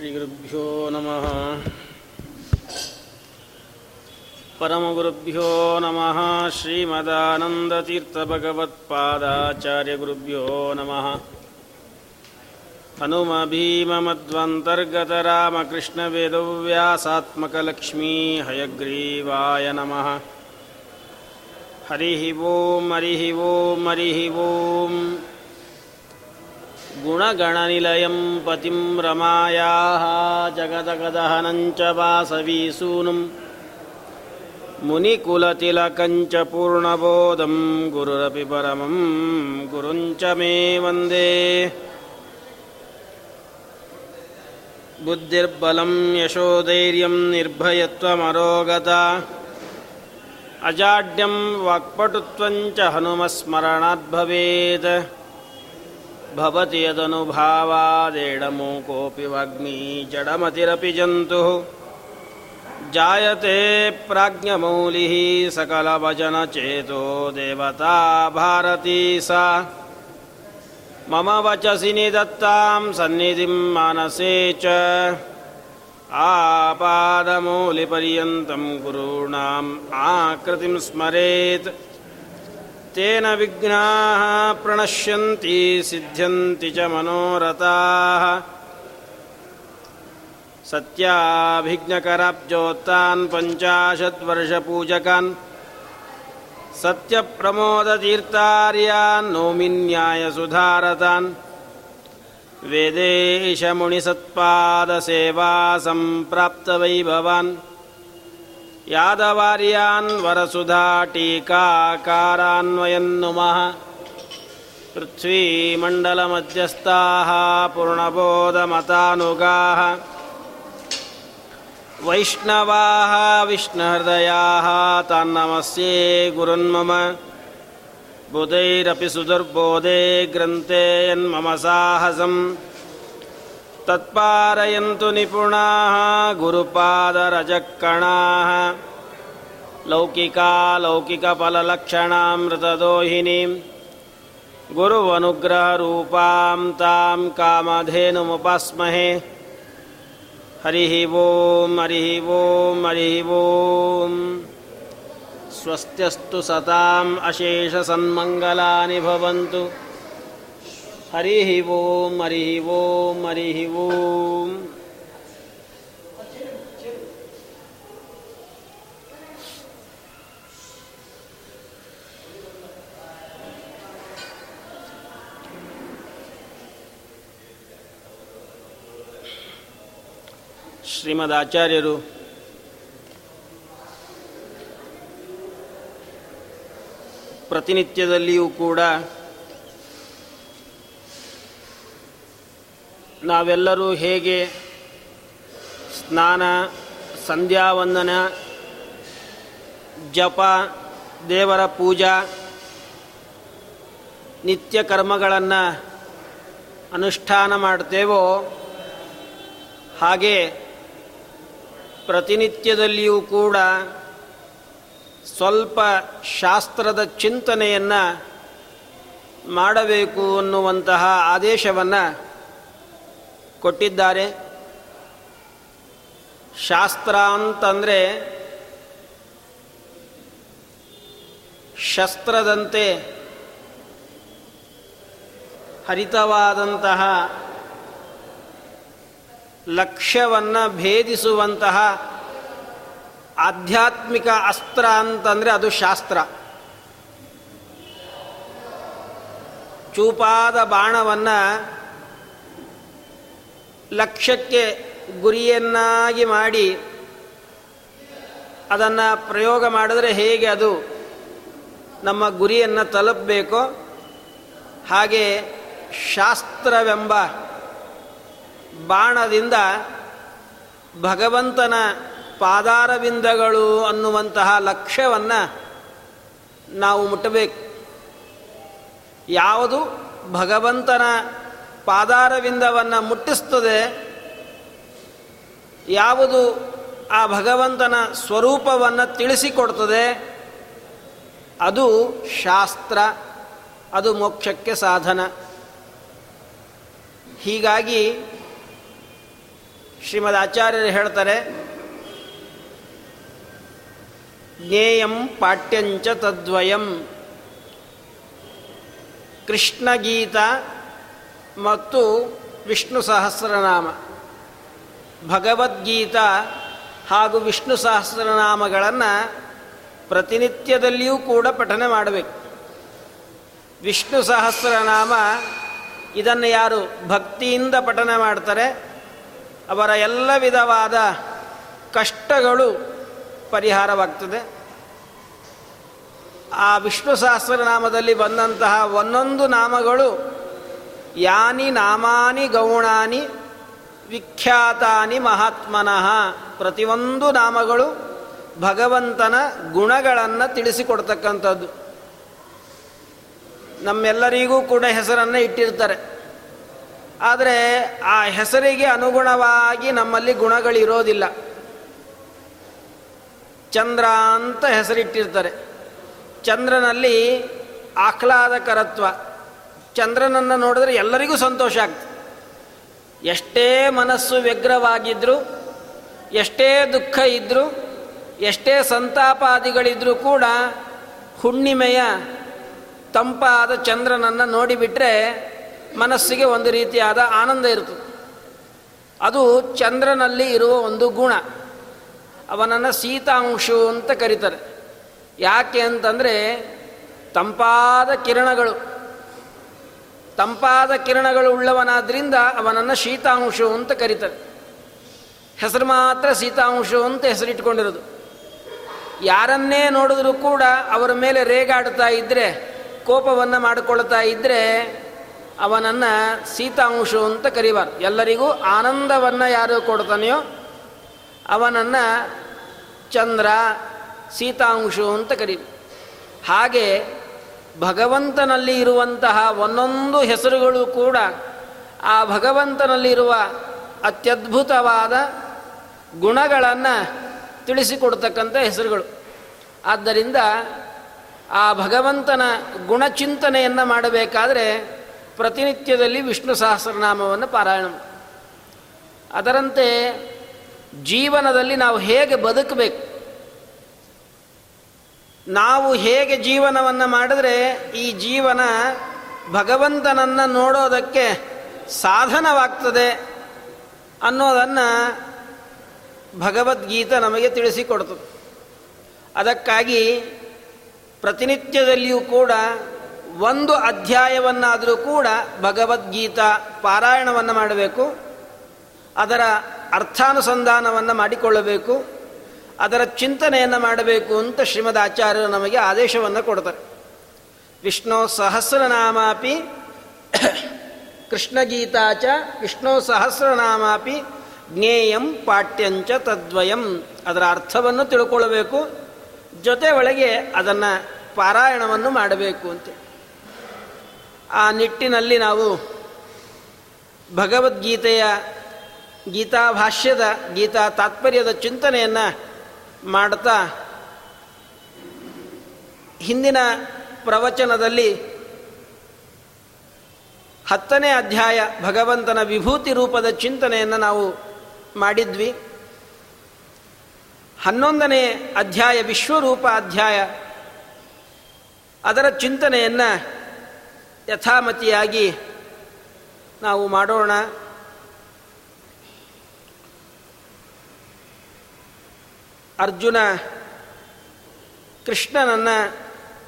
श्रीगुरुभ्यो नमः। परमगुरुभ्यो नमः श्रीमदानन्दतीर्थभगवत्पादाचार्यगुरुभ्यो नमः। हनुमभीममध्वन्तर्गतरामकृष्णवेदव्यासात्मकलक्ष्मी हयग्रीवाय नमः। हरिः ओं हरिः ओं हरिः ओम् गुणगणनिलयं पतिं रमायाः जगदगदहनञ्च वासवीसूनुं मुनिकुलतिलकञ्च पूर्णबोधं गुरुरपि परमं गुरुञ्च मे वन्दे। बुद्धिर्बलं यशोधैर्यं निर्भयत्वमरोगता। अजाड्यं वाक्पटुत्वञ्च हनुमस्मरणात् भवेत् भवति यदनुभावादेडमूकोऽपि वाग्मी जडमतिरपि जन्तुः। जायते प्राज्ञमौलिः सकलवचनचेतो देवता भारती सा। मम वचसि निदत्तां सन्निधिं मानसे च। आपादमूलिपर्यन्तं गुरूणाम् आकृतिं स्मरेत् तेन विघ्नाः प्रणश्यन्ति सिद्ध्यन्ति च मनोरथाः। सत्याभिज्ञकराब्जोत्तान् पञ्चाशद्वर्षपूजकान् सत्यप्रमोदतीर्थार्यान् नौमिन्यायसुधारतान् वेदेशमुनिसत्पादसेवा सम्प्राप्तवैभवान् यादवार्यान् वरसुधा टीकाकारान्वयन्नुमः। पृथ्वीमण्डलमध्यस्थाः पूर्णबोधमतानुगाः। वैष्णवाः विष्णुहृदयाः तान्नमस्ये गुरुन्मम। बुधैरपि सुदुर्बोधे ग्रन्थे यन्मम साहसम् तत्पारयन्तु निपुणाः गुरुपादरजक्कणाः। लौकिकालौकिकफललक्षणामृतदोहिनीं गुरुवनुग्रहरूपां तां कामधेनुमुपास्महे। हरिः ॐ हरिः ॐ हरिः ॐ स्वस्त्यस्तु सताम् अशेषसन्मङ्गलानि भवन्तु ಹರಿ ಓಂ ಹರಿ ಓಂ ಹರಿ ಓಂ. ಶ್ರೀಮದ್ ಆಚಾರ್ಯರು ಪ್ರತಿನಿತ್ಯದಲ್ಲಿಯೂ ಕೂಡ ನಾವೆಲ್ಲರೂ ಹೇಗೆ ಸ್ನಾನ, ಸಂಧ್ಯಾವಂದನ, ಜಪ, ದೇವರ ಪೂಜಾ, ನಿತ್ಯ ಕರ್ಮಗಳನ್ನು ಅನುಷ್ಠಾನ ಮಾಡ್ತೇವೋ, ಹಾಗೆ ಪ್ರತಿನಿತ್ಯದಲ್ಲಿಯೂ ಕೂಡ ಸ್ವಲ್ಪ ಶಾಸ್ತ್ರದ ಚಿಂತನೆಯನ್ನು ಮಾಡಬೇಕು ಅನ್ನುವಂತಹ ಆದೇಶವನ್ನು ಕೊಟ್ಟಿದ್ದಾರೆ. ಶಾಸ್ತ್ರ ಅಂತಂದರೆ ಶಸ್ತ್ರದಂತೆ ಹರಿತವಾದಂತಹ ಲಕ್ಷ್ಯವನ್ನು ಭೇದಿಸುವಂತಹ ಆಧ್ಯಾತ್ಮಿಕ ಅಸ್ತ್ರ ಅಂತಂದರೆ ಅದು ಶಾಸ್ತ್ರ. ಚೂಪಾದ ಬಾಣವನ್ನು ಲಕ್ಷ್ಯಕ್ಕೆ ಗುರಿಯನ್ನಾಗಿ ಮಾಡಿ ಅದನ್ನು ಪ್ರಯೋಗ ಮಾಡಿದ್ರೆ ಹೇಗೆ ಅದು ನಮ್ಮ ಗುರಿಯನ್ನು ತಲುಪಬೇಕೋ ಹಾಗೆ ಶಾಸ್ತ್ರವೆಂಬ ಬಾಣದಿಂದ ಭಗವಂತನ ಪಾದಾರವಿಂದಗಳು ಅನ್ನುವಂತಹ ಲಕ್ಷ್ಯವನ್ನು ನಾವು ಮುಟ್ಟಬೇಕು. ಯಾವುದು ಭಗವಂತನ ಪಾದಾರವಿಂದವನ್ನು ಮುಟ್ಟಿಸ್ತದೆ, ಯಾವುದು ಆ ಭಗವಂತನ ಸ್ವರೂಪವನ್ನು ತಿಳಿಸಿಕೊಡ್ತದೆ, ಅದು ಶಾಸ್ತ್ರ, ಅದು ಮೋಕ್ಷಕ್ಕೆ ಸಾಧನ. ಹೀಗಾಗಿ ಶ್ರೀಮದ್ ಆಚಾರ್ಯರು ಹೇಳ್ತಾರೆ, ಜ್ಞೇಯಂ ಪಾಠ್ಯಂಚ ತದ್ವಯಂ ಕೃಷ್ಣಗೀತ ಮತ್ತು ವಿಷ್ಣು ಸಹಸ್ರನಾಮ. ಭಗವದ್ಗೀತಾ ಹಾಗೂ ವಿಷ್ಣು ಸಹಸ್ರನಾಮಗಳನ್ನು ಪ್ರತಿನಿತ್ಯದಲ್ಲಿಯೂ ಕೂಡ ಪಠನೆ ಮಾಡಬೇಕು. ವಿಷ್ಣು ಸಹಸ್ರನಾಮ ಇದನ್ನು ಯಾರು ಭಕ್ತಿಯಿಂದ ಪಠನೆ ಮಾಡ್ತಾರೆ? ಅವರ ಎಲ್ಲ ವಿಧವಾದ ಕಷ್ಟಗಳು ಪರಿಹಾರವಾಗ್ತದೆ. ಆ ವಿಷ್ಣು ಸಹಸ್ರನಾಮದಲ್ಲಿ ಬಂದಂತಹ ಒಂದೊಂದು ನಾಮಗಳು ಯಾನಿ ನಾಮಾನಿ ಗೌಣಾನಿ ವಿಖ್ಯಾತಾನಿ ಮಹಾತ್ಮನಃ. ಪ್ರತಿಯೊಂದು ನಾಮಗಳು ಭಗವಂತನ ಗುಣಗಳನ್ನು ತಿಳಿಸಿಕೊಡ್ತಕ್ಕಂಥದ್ದು. ನಮ್ಮೆಲ್ಲರಿಗೂ ಕೂಡ ಹೆಸರನ್ನು ಇಟ್ಟಿರ್ತಾರೆ. ಆದರೆ ಆ ಹೆಸರಿಗೆ ಅನುಗುಣವಾಗಿ ನಮ್ಮಲ್ಲಿ ಗುಣಗಳಿರೋದಿಲ್ಲ. ಚಂದ್ರ ಅಂತ ಹೆಸರಿಟ್ಟಿರ್ತಾರೆ. ಚಂದ್ರನಲ್ಲಿ ಆಹ್ಲಾದಕರತ್ವ. ಚಂದ್ರನನ್ನು ನೋಡಿದ್ರೆ ಎಲ್ಲರಿಗೂ ಸಂತೋಷ ಆಗ್ತದೆ. ಎಷ್ಟೇ ಮನಸ್ಸು ವ್ಯಗ್ರವಾಗಿದ್ದರೂ ಎಷ್ಟೇ ದುಃಖ ಇದ್ದರೂ ಎಷ್ಟೇ ಸಂತಾಪಾದಿಗಳಿದ್ರೂ ಕೂಡ ಹುಣ್ಣಿಮೆಯ ತಂಪಾದ ಚಂದ್ರನನ್ನು ನೋಡಿಬಿಟ್ರೆ ಮನಸ್ಸಿಗೆ ಒಂದು ರೀತಿಯಾದ ಆನಂದ ಇರ್ತದೆ. ಅದು ಚಂದ್ರನಲ್ಲಿ ಇರುವ ಒಂದು ಗುಣ. ಅವನನ್ನು ಶೀತಾಂಶು ಅಂತ ಕರೀತಾರೆ. ಯಾಕೆ ಅಂತಂದರೆ ತಂಪಾದ ಕಿರಣಗಳು. ತಂಪಾದ ಕಿರಣಗಳು ಉಳ್ಳವನಾದ್ರಿಂದ ಅವನನ್ನು ಶೀತಾಂಶು ಅಂತ ಕರೀತಾರೆ. ಹೆಸರು ಮಾತ್ರ ಶೀತಾಂಶು ಅಂತ ಹೆಸರಿಟ್ಕೊಂಡಿರೋದು. ಯಾರನ್ನೇ ನೋಡಿದ್ರೂ ಕೂಡ ಅವರ ಮೇಲೆ ರೇಗಾಡ್ತಾ ಇದ್ದರೆ ಕೋಪವನ್ನು ಮಾಡಿಕೊಳ್ತಾ ಇದ್ದರೆ ಅವನನ್ನು ಶೀತಾಂಶು ಅಂತ ಕರಿಬಾರ್ದು. ಎಲ್ಲರಿಗೂ ಆನಂದವನ್ನು ಯಾರು ಕೊಡ್ತಾನೆಯೋ ಅವನನ್ನು ಚಂದ್ರ ಸೀತಾಂಶು ಅಂತ ಕರಿ ಹಾಗೆ ಭಗವಂತನಲ್ಲಿ ಇರುವಂತಹ ಒಂದೊಂದು ಹೆಸರುಗಳು ಕೂಡ ಆ ಭಗವಂತನಲ್ಲಿರುವ ಅತ್ಯದ್ಭುತವಾದ ಗುಣಗಳನ್ನು ತಿಳಿಸಿಕೊಡ್ತಕ್ಕಂಥ ಹೆಸರುಗಳು. ಆದ್ದರಿಂದ ಆ ಭಗವಂತನ ಗುಣಚಿಂತನೆಯನ್ನು ಮಾಡಬೇಕಾದರೆ ಪ್ರತಿನಿತ್ಯದಲ್ಲಿ ವಿಷ್ಣು ಸಹಸ್ರನಾಮವನ್ನು ಪಾರಾಯಣ ಅದರಂತೆ ಜೀವನದಲ್ಲಿ ನಾವು ಹೇಗೆ ಬದುಕಬೇಕು? ನಾವು ಹೇಗೆ ಜೀವನವನ್ನು ಮಾಡಿದ್ರೆ ಈ ಜೀವನ ಭಗವಂತನನ್ನು ನೋಡೋದಕ್ಕೆ ಸಾಧನವಾಗ್ತದೆ ಅನ್ನೋದನ್ನು ಭಗವದ್ಗೀತೆ ನಮಗೆ ತಿಳಿಸಿಕೊಡ್ತು ಅದಕ್ಕಾಗಿ ಪ್ರತಿನಿತ್ಯದಲ್ಲಿಯೂ ಕೂಡ ಒಂದು ಅಧ್ಯಾಯವನ್ನಾದರೂ ಕೂಡ ಭಗವದ್ಗೀತಾ ಪಾರಾಯಣವನ್ನು ಮಾಡಬೇಕು, ಅದರ ಅರ್ಥಾನುಸಂಧಾನವನ್ನು ಮಾಡಿಕೊಳ್ಳಬೇಕು. ಅದರ ಚಿಂತನೆಯನ್ನು ಮಾಡಬೇಕು ಅಂತ ಶ್ರೀಮದ್ ಆಚಾರ್ಯರು ನಮಗೆ ಆದೇಶವನ್ನು ಕೊಡ್ತಾರೆ. ವಿಷ್ಣು ಸಹಸ್ರನಾಮಾಪಿ ಕೃಷ್ಣಗೀತಾಚ ವಿಷ್ಣು ಸಹಸ್ರನಾಮಾಪಿ ಜ್ಞೇಯಂ ಪಾಠ್ಯಂಚ ತದ್ವಯಂ ಅದರ ಅರ್ಥವನ್ನು ತಿಳ್ಕೊಳ್ಬೇಕು. ಜೊತೆ ಒಳಗೆ ಅದನ್ನು ಪಾರಾಯಣವನ್ನು ಮಾಡಬೇಕು ಅಂತ. ಆ ನಿಟ್ಟಿನಲ್ಲಿ ನಾವು ಭಗವದ್ಗೀತೆಯ ಗೀತಾಭಾಷ್ಯದ ಗೀತಾ ತಾತ್ಪರ್ಯದ ಚಿಂತನೆಯನ್ನು ಮಾಡ್ತಾ ಹಿಂದಿನ ಪ್ರವಚನದಲ್ಲಿ ಹತ್ತನೇ ಅಧ್ಯಾಯ ಭಗವಂತನ ವಿಭೂತಿ ರೂಪದ ಚಿಂತನೆಯನ್ನು ನಾವು ಮಾಡಿದ್ವಿ. ಹನ್ನೊಂದನೇ ಅಧ್ಯಾಯ ವಿಶ್ವರೂಪ ಅಧ್ಯಾಯ ಅದರ ಚಿಂತನೆಯನ್ನು ಯಥಾಮತಿಯಾಗಿ ನಾವು ಮಾಡೋಣ. ಅರ್ಜುನ ಕೃಷ್ಣನನ್ನು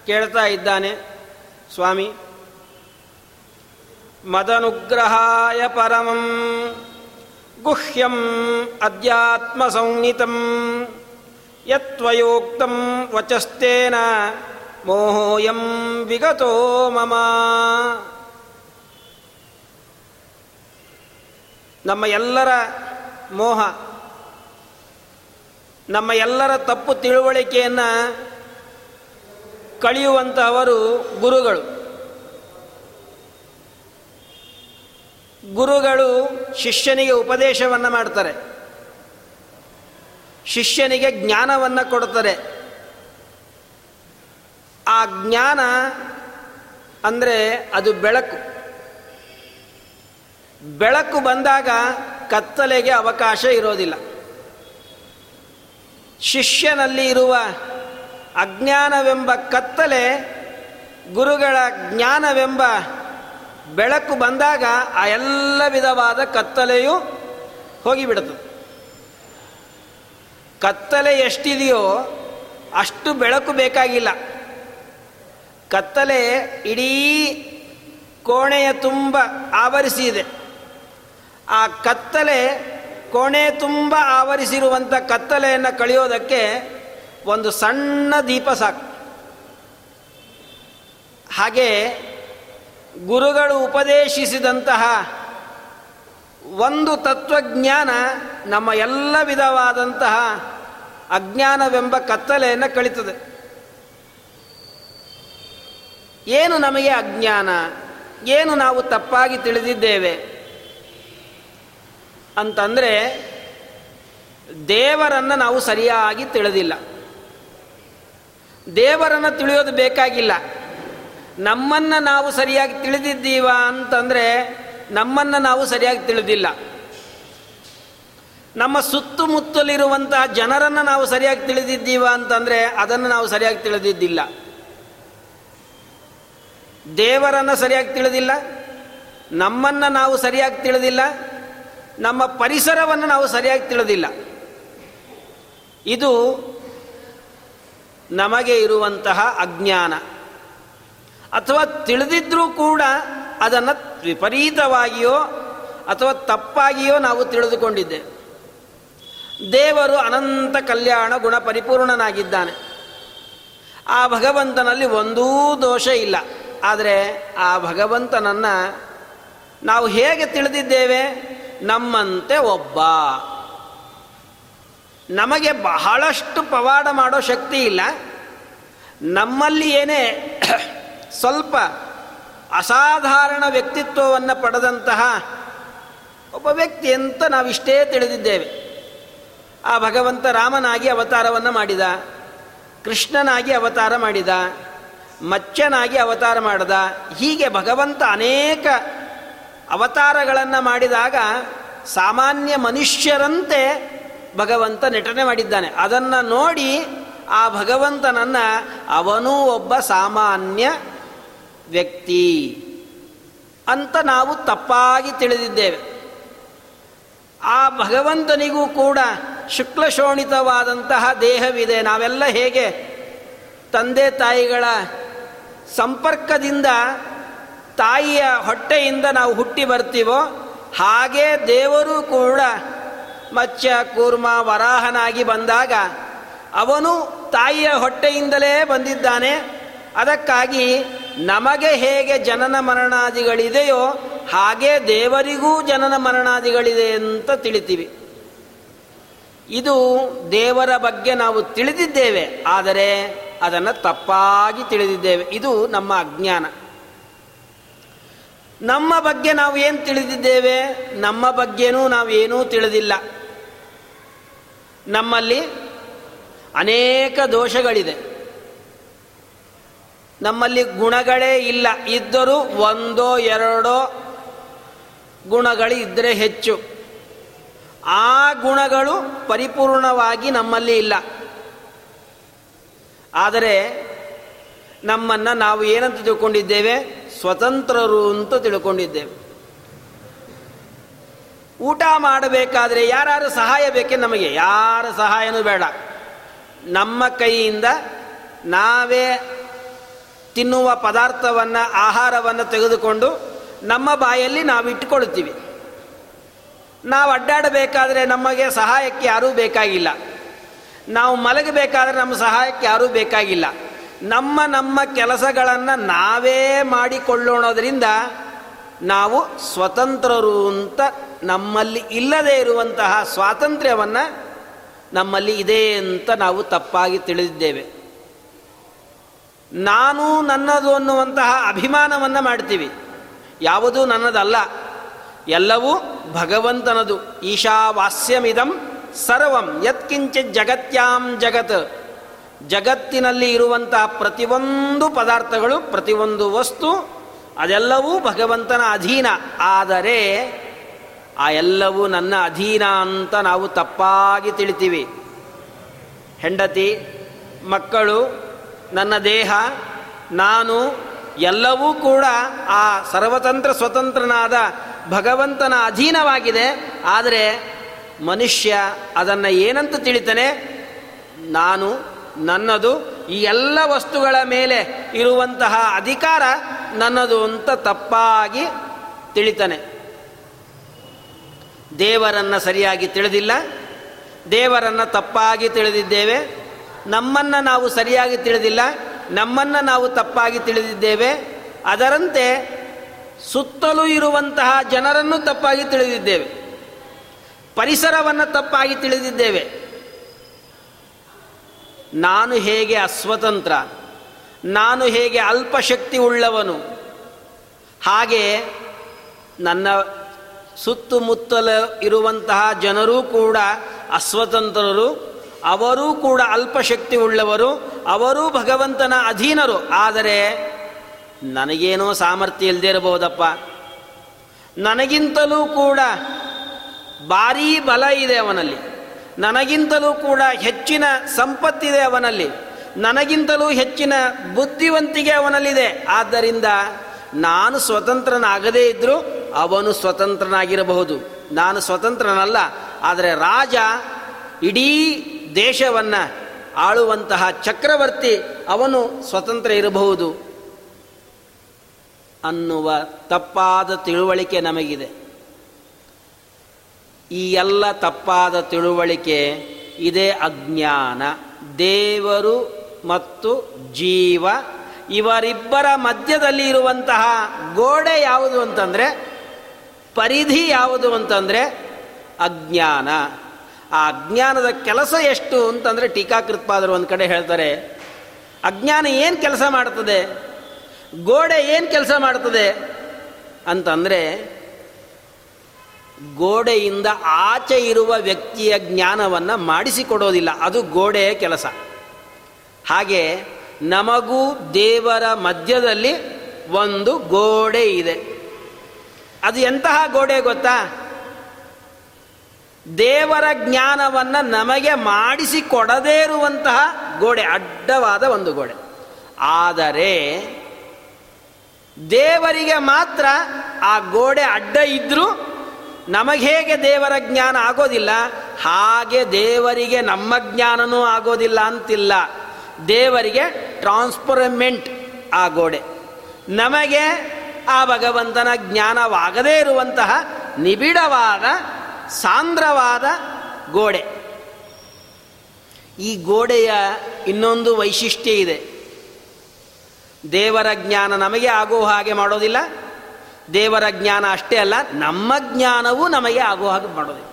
ಕೇಳ್ತಾ ಇದ್ದಾನೆ, ಸ್ವಾಮಿ. ಮದನುಗ್ರಹಾಯ ಪರಮಂ ಗುಹ್ಯಂ ಅಧ್ಯಾತ್ಮ ಸಂಹಿತಂ ಯತ್ವಯೋಕ್ತಂ ವಚಸ್ತೇನ ಮೋಹೋಯಂ ವಿಗತೋ ಮಮ. ನಮ್ಮ ಎಲ್ಲರ ಮೋಹ ನಮ್ಮ ಎಲ್ಲರ ತಪ್ಪು ತಿಳುವಳಿಕೆಯನ್ನು ಕಳೆಯುವಂತಹವರು ಗುರುಗಳು. ಗುರುಗಳು ಶಿಷ್ಯನಿಗೆ ಉಪದೇಶವನ್ನು ಮಾಡ್ತಾರೆ. ಶಿಷ್ಯನಿಗೆ ಜ್ಞಾನವನ್ನು ಕೊಡ್ತಾರೆ. ಆ ಜ್ಞಾನ ಅಂದರೆ ಅದು ಬೆಳಕು. ಬೆಳಕು ಬಂದಾಗ ಕತ್ತಲೆಗೆ ಅವಕಾಶ ಇರೋದಿಲ್ಲ. ಶಿಷ್ಯನಲ್ಲಿ ಇರುವ ಅಜ್ಞಾನವೆಂಬ ಕತ್ತಲೆ ಗುರುಗಳ ಜ್ಞಾನವೆಂಬ ಬೆಳಕು ಬಂದಾಗ ಆ ಎಲ್ಲ ವಿಧವಾದ ಕತ್ತಲೆಯು ಹೋಗಿಬಿಡುತ್ತದೆ ಕತ್ತಲೆ ಎಷ್ಟಿದೆಯೋ ಅಷ್ಟು ಬೆಳಕು ಬೇಕಾಗಿಲ್ಲ. ಕತ್ತಲೆ ಇಡೀ ಕೋಣೆಯ ತುಂಬ ಆವರಿಸಿದೆ. ಆ ಕತ್ತಲೆ ಕೋಣೆ ತುಂಬ ಆವರಿಸಿರುವಂಥ ಕತ್ತಲೆಯನ್ನು ಕಳೆಯೋದಕ್ಕೆ ಒಂದು ಸಣ್ಣ ದೀಪ ಸಾಕು. ಹಾಗೆ ಗುರುಗಳು ಉಪದೇಶಿಸಿದಂತಹ ಒಂದು ತತ್ವಜ್ಞಾನ ನಮ್ಮ ಎಲ್ಲ ವಿಧವಾದಂತಹ ಅಜ್ಞಾನವೆಂಬ ಕತ್ತಲೆಯನ್ನು ಕಳೀತದೆ. ಏನು ನಮಗೆ ಅಜ್ಞಾನ? ಏನು ನಾವು ತಪ್ಪಾಗಿ ತಿಳಿದಿದ್ದೇವೆ? ಅಂತಂದರೆ ದೇವರನ್ನು ನಾವು ಸರಿಯಾಗಿ ತಿಳಿದಿಲ್ಲ. ದೇವರನ್ನು ತಿಳಿಯೋದು ಬೇಕಾಗಿಲ್ಲ. ನಮ್ಮನ್ನು ನಾವು ಸರಿಯಾಗಿ ತಿಳಿದಿದ್ದೀವ ಅಂತಂದರೆ ನಮ್ಮನ್ನು ನಾವು ಸರಿಯಾಗಿ ತಿಳಿದಿಲ್ಲ. ನಮ್ಮ ಸುತ್ತಮುತ್ತಲಿರುವಂತಹ ಜನರನ್ನು ನಾವು ಸರಿಯಾಗಿ ತಿಳಿದಿದ್ದೀವ ಅಂತಂದರೆ ಅದನ್ನು ನಾವು ಸರಿಯಾಗಿ ತಿಳಿದಿದ್ದಿಲ್ಲ. ದೇವರನ್ನು ಸರಿಯಾಗಿ ತಿಳಿದಿಲ್ಲ. ನಮ್ಮನ್ನು ನಾವು ಸರಿಯಾಗಿ ತಿಳಿದಿಲ್ಲ. ನಮ್ಮ ಪರಿಸರವನ್ನು ನಾವು ಸರಿಯಾಗಿ ತಿಳಿದಿಲ್ಲ. ಇದು ನಮಗೆ ಇರುವಂತಹ ಅಜ್ಞಾನ. ಅಥವಾ ತಿಳಿದಿದ್ರೂ ಕೂಡ ಅದನ್ನು ವಿಪರೀತವಾಗಿಯೋ ಅಥವಾ ತಪ್ಪಾಗಿಯೋ ನಾವು ತಿಳಿದುಕೊಂಡಿದ್ದೆ. ದೇವರು ಅನಂತ ಕಲ್ಯಾಣ ಗುಣ ಪರಿಪೂರ್ಣನಾಗಿದ್ದಾನೆ. ಆ ಭಗವಂತನಲ್ಲಿ ಒಂದೂ ದೋಷ ಇಲ್ಲ. ಆದರೆ ಆ ಭಗವಂತನನ್ನು ನಾವು ಹೇಗೆ ತಿಳಿದಿದ್ದೇವೆ? ನಮ್ಮಂತೆ ಒಬ್ಬ. ನಮಗೆ ಬಹಳಷ್ಟು ಪವಾಡ ಮಾಡೋ ಶಕ್ತಿ ಇಲ್ಲ. ನಮ್ಮಲ್ಲಿ ಏನೇ ಸ್ವಲ್ಪ ಅಸಾಧಾರಣ ವ್ಯಕ್ತಿತ್ವವನ್ನು ಪಡೆದಂತಹ ಒಬ್ಬ ವ್ಯಕ್ತಿ ಅಂತ ನಾವಿಷ್ಟೇ ತಿಳಿದಿದ್ದೇವೆ. ಆ ಭಗವಂತ ರಾಮನಾಗಿ ಅವತಾರವನ್ನು ಮಾಡಿದ, ಕೃಷ್ಣನಾಗಿ ಅವತಾರ ಮಾಡಿದ, ಮಚ್ಚನಾಗಿ ಅವತಾರ ಮಾಡಿದ, ಹೀಗೆ ಭಗವಂತ ಅನೇಕ ಅವತಾರಗಳನ್ನು ಮಾಡಿದಾಗ ಸಾಮಾನ್ಯ ಮನುಷ್ಯರಂತೆ ಭಗವಂತ ನಟನೆ ಮಾಡಿದ್ದಾನೆ. ಅದನ್ನು ನೋಡಿ ಆ ಭಗವಂತನನ್ನು ಅವನೂ ಒಬ್ಬ ಸಾಮಾನ್ಯ ವ್ಯಕ್ತಿ ಅಂತ ನಾವು ತಪ್ಪಾಗಿ ತಿಳಿದಿದ್ದೇವೆ. ಆ ಭಗವಂತನಿಗೂ ಕೂಡ ಶುಕ್ಲಶೋಣಿತವಾದಂತಹ ದೇಹವಿದೆ. ನಾವೆಲ್ಲ ಹೇಗೆ ತಂದೆ ತಾಯಿಗಳ ಸಂಪರ್ಕದಿಂದ ತಾಯಿಯ ಹೊಟ್ಟೆಯಿಂದ ನಾವು ಹುಟ್ಟಿ ಬರ್ತೀವೋ, ಹಾಗೆ ದೇವರು ಕೂಡ ಮತ್ಸ್ಯ, ಕೂರ್ಮ, ವರಾಹನಾಗಿ ಬಂದಾಗ ಅವನು ತಾಯಿಯ ಹೊಟ್ಟೆಯಿಂದಲೇ ಬಂದಿದ್ದಾನೆ. ಅದಕ್ಕಾಗಿ ನಮಗೆ ಹೇಗೆ ಜನನ ಮರಣಾದಿಗಳಿದೆಯೋ, ಹಾಗೆ ದೇವರಿಗೂ ಜನನ ಮರಣಾದಿಗಳಿದೆ ಅಂತ ತಿಳಿತೀವಿ. ಇದು ದೇವರ ಬಗ್ಗೆ ನಾವು ತಿಳಿದಿದ್ದೇವೆ, ಆದರೆ ಅದನ್ನು ತಪ್ಪಾಗಿ ತಿಳಿದಿದ್ದೇವೆ. ಇದು ನಮ್ಮ ಅಜ್ಞಾನ. ನಮ್ಮ ಬಗ್ಗೆ ನಾವು ಏನು ತಿಳಿದಿದ್ದೇವೆ? ನಮ್ಮ ಬಗ್ಗೆನೂ ನಾವೇನೂ ತಿಳಿದಿಲ್ಲ. ನಮ್ಮಲ್ಲಿ ಅನೇಕ ದೋಷಗಳಿದೆ. ನಮ್ಮಲ್ಲಿ ಗುಣಗಳೇ ಇಲ್ಲ. ಇದ್ದರೂ ಒಂದೋ ಎರಡೋ ಗುಣಗಳು ಇದ್ದರೆ ಹೆಚ್ಚು. ಆ ಗುಣಗಳು ಪರಿಪೂರ್ಣವಾಗಿ ನಮ್ಮಲ್ಲಿ ಇಲ್ಲ. ಆದರೆ ನಮ್ಮನ್ನು ನಾವು ಏನಂತ ತಿಳ್ಕೊಂಡಿದ್ದೇವೆ? ಸ್ವತಂತ್ರರು ಅಂತ ತಿಳ್ಕೊಂಡಿದ್ದೇವೆ ಊಟ ಮಾಡಬೇಕಾದ್ರೆ ಯಾರು ಸಹಾಯ ಬೇಕೆ ನಮಗೆ? ಯಾರ ಸಹಾಯನೂ ಬೇಡ. ನಮ್ಮ ಕೈಯಿಂದ ನಾವೇ ತಿನ್ನುವ ಪದಾರ್ಥವನ್ನು, ಆಹಾರವನ್ನು ತೆಗೆದುಕೊಂಡು ನಮ್ಮ ಬಾಯಲ್ಲಿ ನಾವು ಇಟ್ಟುಕೊಳ್ಳುತ್ತೀವಿ. ನಾವು ಅಡ್ಡಾಡಬೇಕಾದ್ರೆ ನಮಗೆ ಸಹಾಯಕ್ಕೆ ಯಾರೂ ಬೇಕಾಗಿಲ್ಲ. ನಾವು ಮಲಗಬೇಕಾದ್ರೆ ನಮ್ಮ ಸಹಾಯಕ್ಕೆ ಯಾರೂ ಬೇಕಾಗಿಲ್ಲ. ನಮ್ಮ ನಮ್ಮ ಕೆಲಸಗಳನ್ನು ನಾವೇ ಮಾಡಿಕೊಳ್ಳೋಣದ್ರಿಂದ ನಾವು ಸ್ವತಂತ್ರರು ಅಂತ ನಮ್ಮಲ್ಲಿ ಇಲ್ಲದೇ ಇರುವಂತಹ ಸ್ವಾತಂತ್ರ್ಯವನ್ನು ನಮ್ಮಲ್ಲಿ ಇದೆ ಅಂತ ನಾವು ತಪ್ಪಾಗಿ ತಿಳಿದಿದ್ದೇವೆ. ನಾನು ನನ್ನದು ಅನ್ನುವಂತಹ ಅಭಿಮಾನವನ್ನು ಮಾಡ್ತೀವಿ. ಯಾವುದೂ ನನ್ನದಲ್ಲ. ಎಲ್ಲವೂ ಭಗವಂತನದು. ಈಶಾವಾಸ್ಯಮಿದಂ ಸರ್ವಂ. ಯತ್ಕಿಂಚಿತ್ ಜಗತ್ಯಾಂ ಜಗತ್. ಜಗತ್ತಿನಲ್ಲಿ ಇರುವಂತಹ ಪ್ರತಿಯೊಂದು ಪದಾರ್ಥಗಳು, ಪ್ರತಿಯೊಂದು ವಸ್ತು, ಅದೆಲ್ಲವೂ ಭಗವಂತನ ಅಧೀನ. ಆದರೆ ಆ ಎಲ್ಲವೂ ನನ್ನ ಅಧೀನ ಅಂತ ನಾವು ತಪ್ಪಾಗಿ ತಿಳಿತೀವಿ. ಹೆಂಡತಿ, ಮಕ್ಕಳು, ನನ್ನ ದೇಹ, ನಾನು ಎಲ್ಲವೂ ಕೂಡ ಆ ಸರ್ವತಂತ್ರ ಸ್ವತಂತ್ರನಾದ ಭಗವಂತನ ಅಧೀನವಾಗಿದೆ. ಆದರೆ ಮನುಷ್ಯ ಅದನ್ನು ಏನಂತ ತಿಳಿತಾನೆ? ನಾನು ನನ್ನದು, ಈ ಎಲ್ಲ ವಸ್ತುಗಳ ಮೇಲೆ ಇರುವಂತಹ ಅಧಿಕಾರ ನನ್ನದು ಅಂತ ತಪ್ಪಾಗಿ ತಿಳಿತಾನೆ. ದೇವರನ್ನು ಸರಿಯಾಗಿ ತಿಳಿದಿಲ್ಲ. ದೇವರನ್ನು ತಪ್ಪಾಗಿ ತಿಳಿದಿದ್ದೇವೆ. ನಮ್ಮನ್ನು ನಾವು ಸರಿಯಾಗಿ ತಿಳಿದಿಲ್ಲ. ನಮ್ಮನ್ನು ನಾವು ತಪ್ಪಾಗಿ ತಿಳಿದಿದ್ದೇವೆ. ಅದರಂತೆ ಸುತ್ತಲೂ ಇರುವಂತಹ ಜನರನ್ನು ತಪ್ಪಾಗಿ ತಿಳಿದಿದ್ದೇವೆ. ಪರಿಸರವನ್ನು ತಪ್ಪಾಗಿ ತಿಳಿದಿದ್ದೇವೆ. ನಾನು ಹೇಗೆ ಅಸ್ವತಂತ್ರ, ನಾನು ಹೇಗೆ ಅಲ್ಪಶಕ್ತಿ ಉಳ್ಳವನು ಹಾಗೆ ನನ್ನ ಸುತ್ತಮುತ್ತಲ ಇರುವಂತಹ ಜನರೂ ಕೂಡ ಅಸ್ವತಂತ್ರರು, ಅವರೂ ಕೂಡ ಅಲ್ಪಶಕ್ತಿ ಉಳ್ಳವರು ಅವರೂ ಭಗವಂತನ ಅಧೀನರು. ಆದರೆ ನನಗೇನೋ ಸಾಮರ್ಥ್ಯ ಇಲ್ಲದೆ ಇರಬಹುದಪ್ಪ. ನನಗಿಂತಲೂ ಕೂಡ ಭಾರೀ ಬಲ ಇದೆ ಅವನಲ್ಲಿ. ನನಗಿಂತಲೂ ಕೂಡ ಹೆಚ್ಚಿನ ಸಂಪತ್ತಿದೆ ಅವನಲ್ಲಿ. ನನಗಿಂತಲೂ ಹೆಚ್ಚಿನ ಬುದ್ಧಿವಂತಿಕೆ ಅವನಲ್ಲಿದೆ. ಆದ್ದರಿಂದ ನಾನು ಸ್ವತಂತ್ರನಾಗದೇ ಇದ್ದರೂ ಅವನು ಸ್ವತಂತ್ರನಾಗಿರಬಹುದು. ನಾನು ಸ್ವತಂತ್ರನಲ್ಲ, ಆದರೆ ರಾಜ ಇಡೀ ದೇಶವನ್ನು ಆಳುವಂತಹ ಚಕ್ರವರ್ತಿ ಅವನು ಸ್ವತಂತ್ರ ಇರಬಹುದು ಅನ್ನುವ ತಪ್ಪಾದ ತಿಳುವಳಿಕೆ ನಮಗಿದೆ. ಈ ಎಲ್ಲ ತಪ್ಪಾದ ತಿಳುವಳಿಕೆ ಇದೇ ಅಜ್ಞಾನ. ದೇವರು ಮತ್ತು ಜೀವ, ಇವರಿಬ್ಬರ ಮಧ್ಯದಲ್ಲಿ ಇರುವಂತಹ ಗೋಡೆ ಯಾವುದು ಅಂತಂದರೆ, ಪರಿಧಿ ಯಾವುದು ಅಂತಂದರೆ ಅಜ್ಞಾನ. ಆ ಅಜ್ಞಾನದ ಕೆಲಸ ಎಷ್ಟು ಅಂತಂದರೆ ಟೀಕಾಕೃತ್ಪಾದರು ಒಂದು ಕಡೆ ಹೇಳ್ತಾರೆ, ಅಜ್ಞಾನ ಏನು ಕೆಲಸ ಮಾಡ್ತದೆ, ಗೋಡೆ ಏನು ಕೆಲಸ ಮಾಡ್ತದೆ ಅಂತಂದರೆ ಗೋಡೆಯಿಂದ ಆಚೆ ಇರುವ ವ್ಯಕ್ತಿಯ ಜ್ಞಾನವನ್ನು ಮಾಡಿಸಿಕೊಡೋದಿಲ್ಲ. ಅದು ಗೋಡೆಯ ಕೆಲಸ. ಹಾಗೆ ನಮಗೂ ದೇವರ ಮಧ್ಯದಲ್ಲಿ ಒಂದು ಗೋಡೆ ಇದೆ. ಅದು ಎಂತಹ ಗೋಡೆ ಗೊತ್ತಾ? ದೇವರ ಜ್ಞಾನವನ್ನು ನಮಗೆ ಮಾಡಿಸಿಕೊಡದೇ ಇರುವಂತಹ ಗೋಡೆ, ಅಡ್ಡವಾದ ಒಂದು ಗೋಡೆ. ಆದರೆ ದೇವರಿಗೆ ಮಾತ್ರ ಆ ಗೋಡೆ ಅಡ್ಡ ಇದ್ದರೂ ನಮಗೆ ಹೇಗೆ ದೇವರ ಜ್ಞಾನ ಆಗೋದಿಲ್ಲ, ಹಾಗೆ ದೇವರಿಗೆ ನಮ್ಮ ಜ್ಞಾನನೂ ಆಗೋದಿಲ್ಲ ಅಂತಿಲ್ಲ. ದೇವರಿಗೆ ಟ್ರಾನ್ಸ್ಪರಮೆಂಟ್ ಆ ಗೋಡೆ. ನಮಗೆ ಆ ಭಗವಂತನ ಜ್ಞಾನವಾಗದೇ ಇರುವಂತಹ ನಿಬಿಡವಾದ, ಸಾಂದ್ರವಾದ ಗೋಡೆ. ಈ ಗೋಡೆಯ ಇನ್ನೊಂದು ವೈಶಿಷ್ಟ್ಯ ಇದೆ. ದೇವರ ಜ್ಞಾನ ನಮಗೆ ಆಗೋ ಹಾಗೆ ಮಾಡೋದಿಲ್ಲ ದೇವರ ಜ್ಞಾನ ಅಷ್ಟೇ ಅಲ್ಲ, ನಮ್ಮ ಜ್ಞಾನವೂ ನಮಗೆ ಆಗುವ ಹಾಗೆ ಮಾಡೋದು.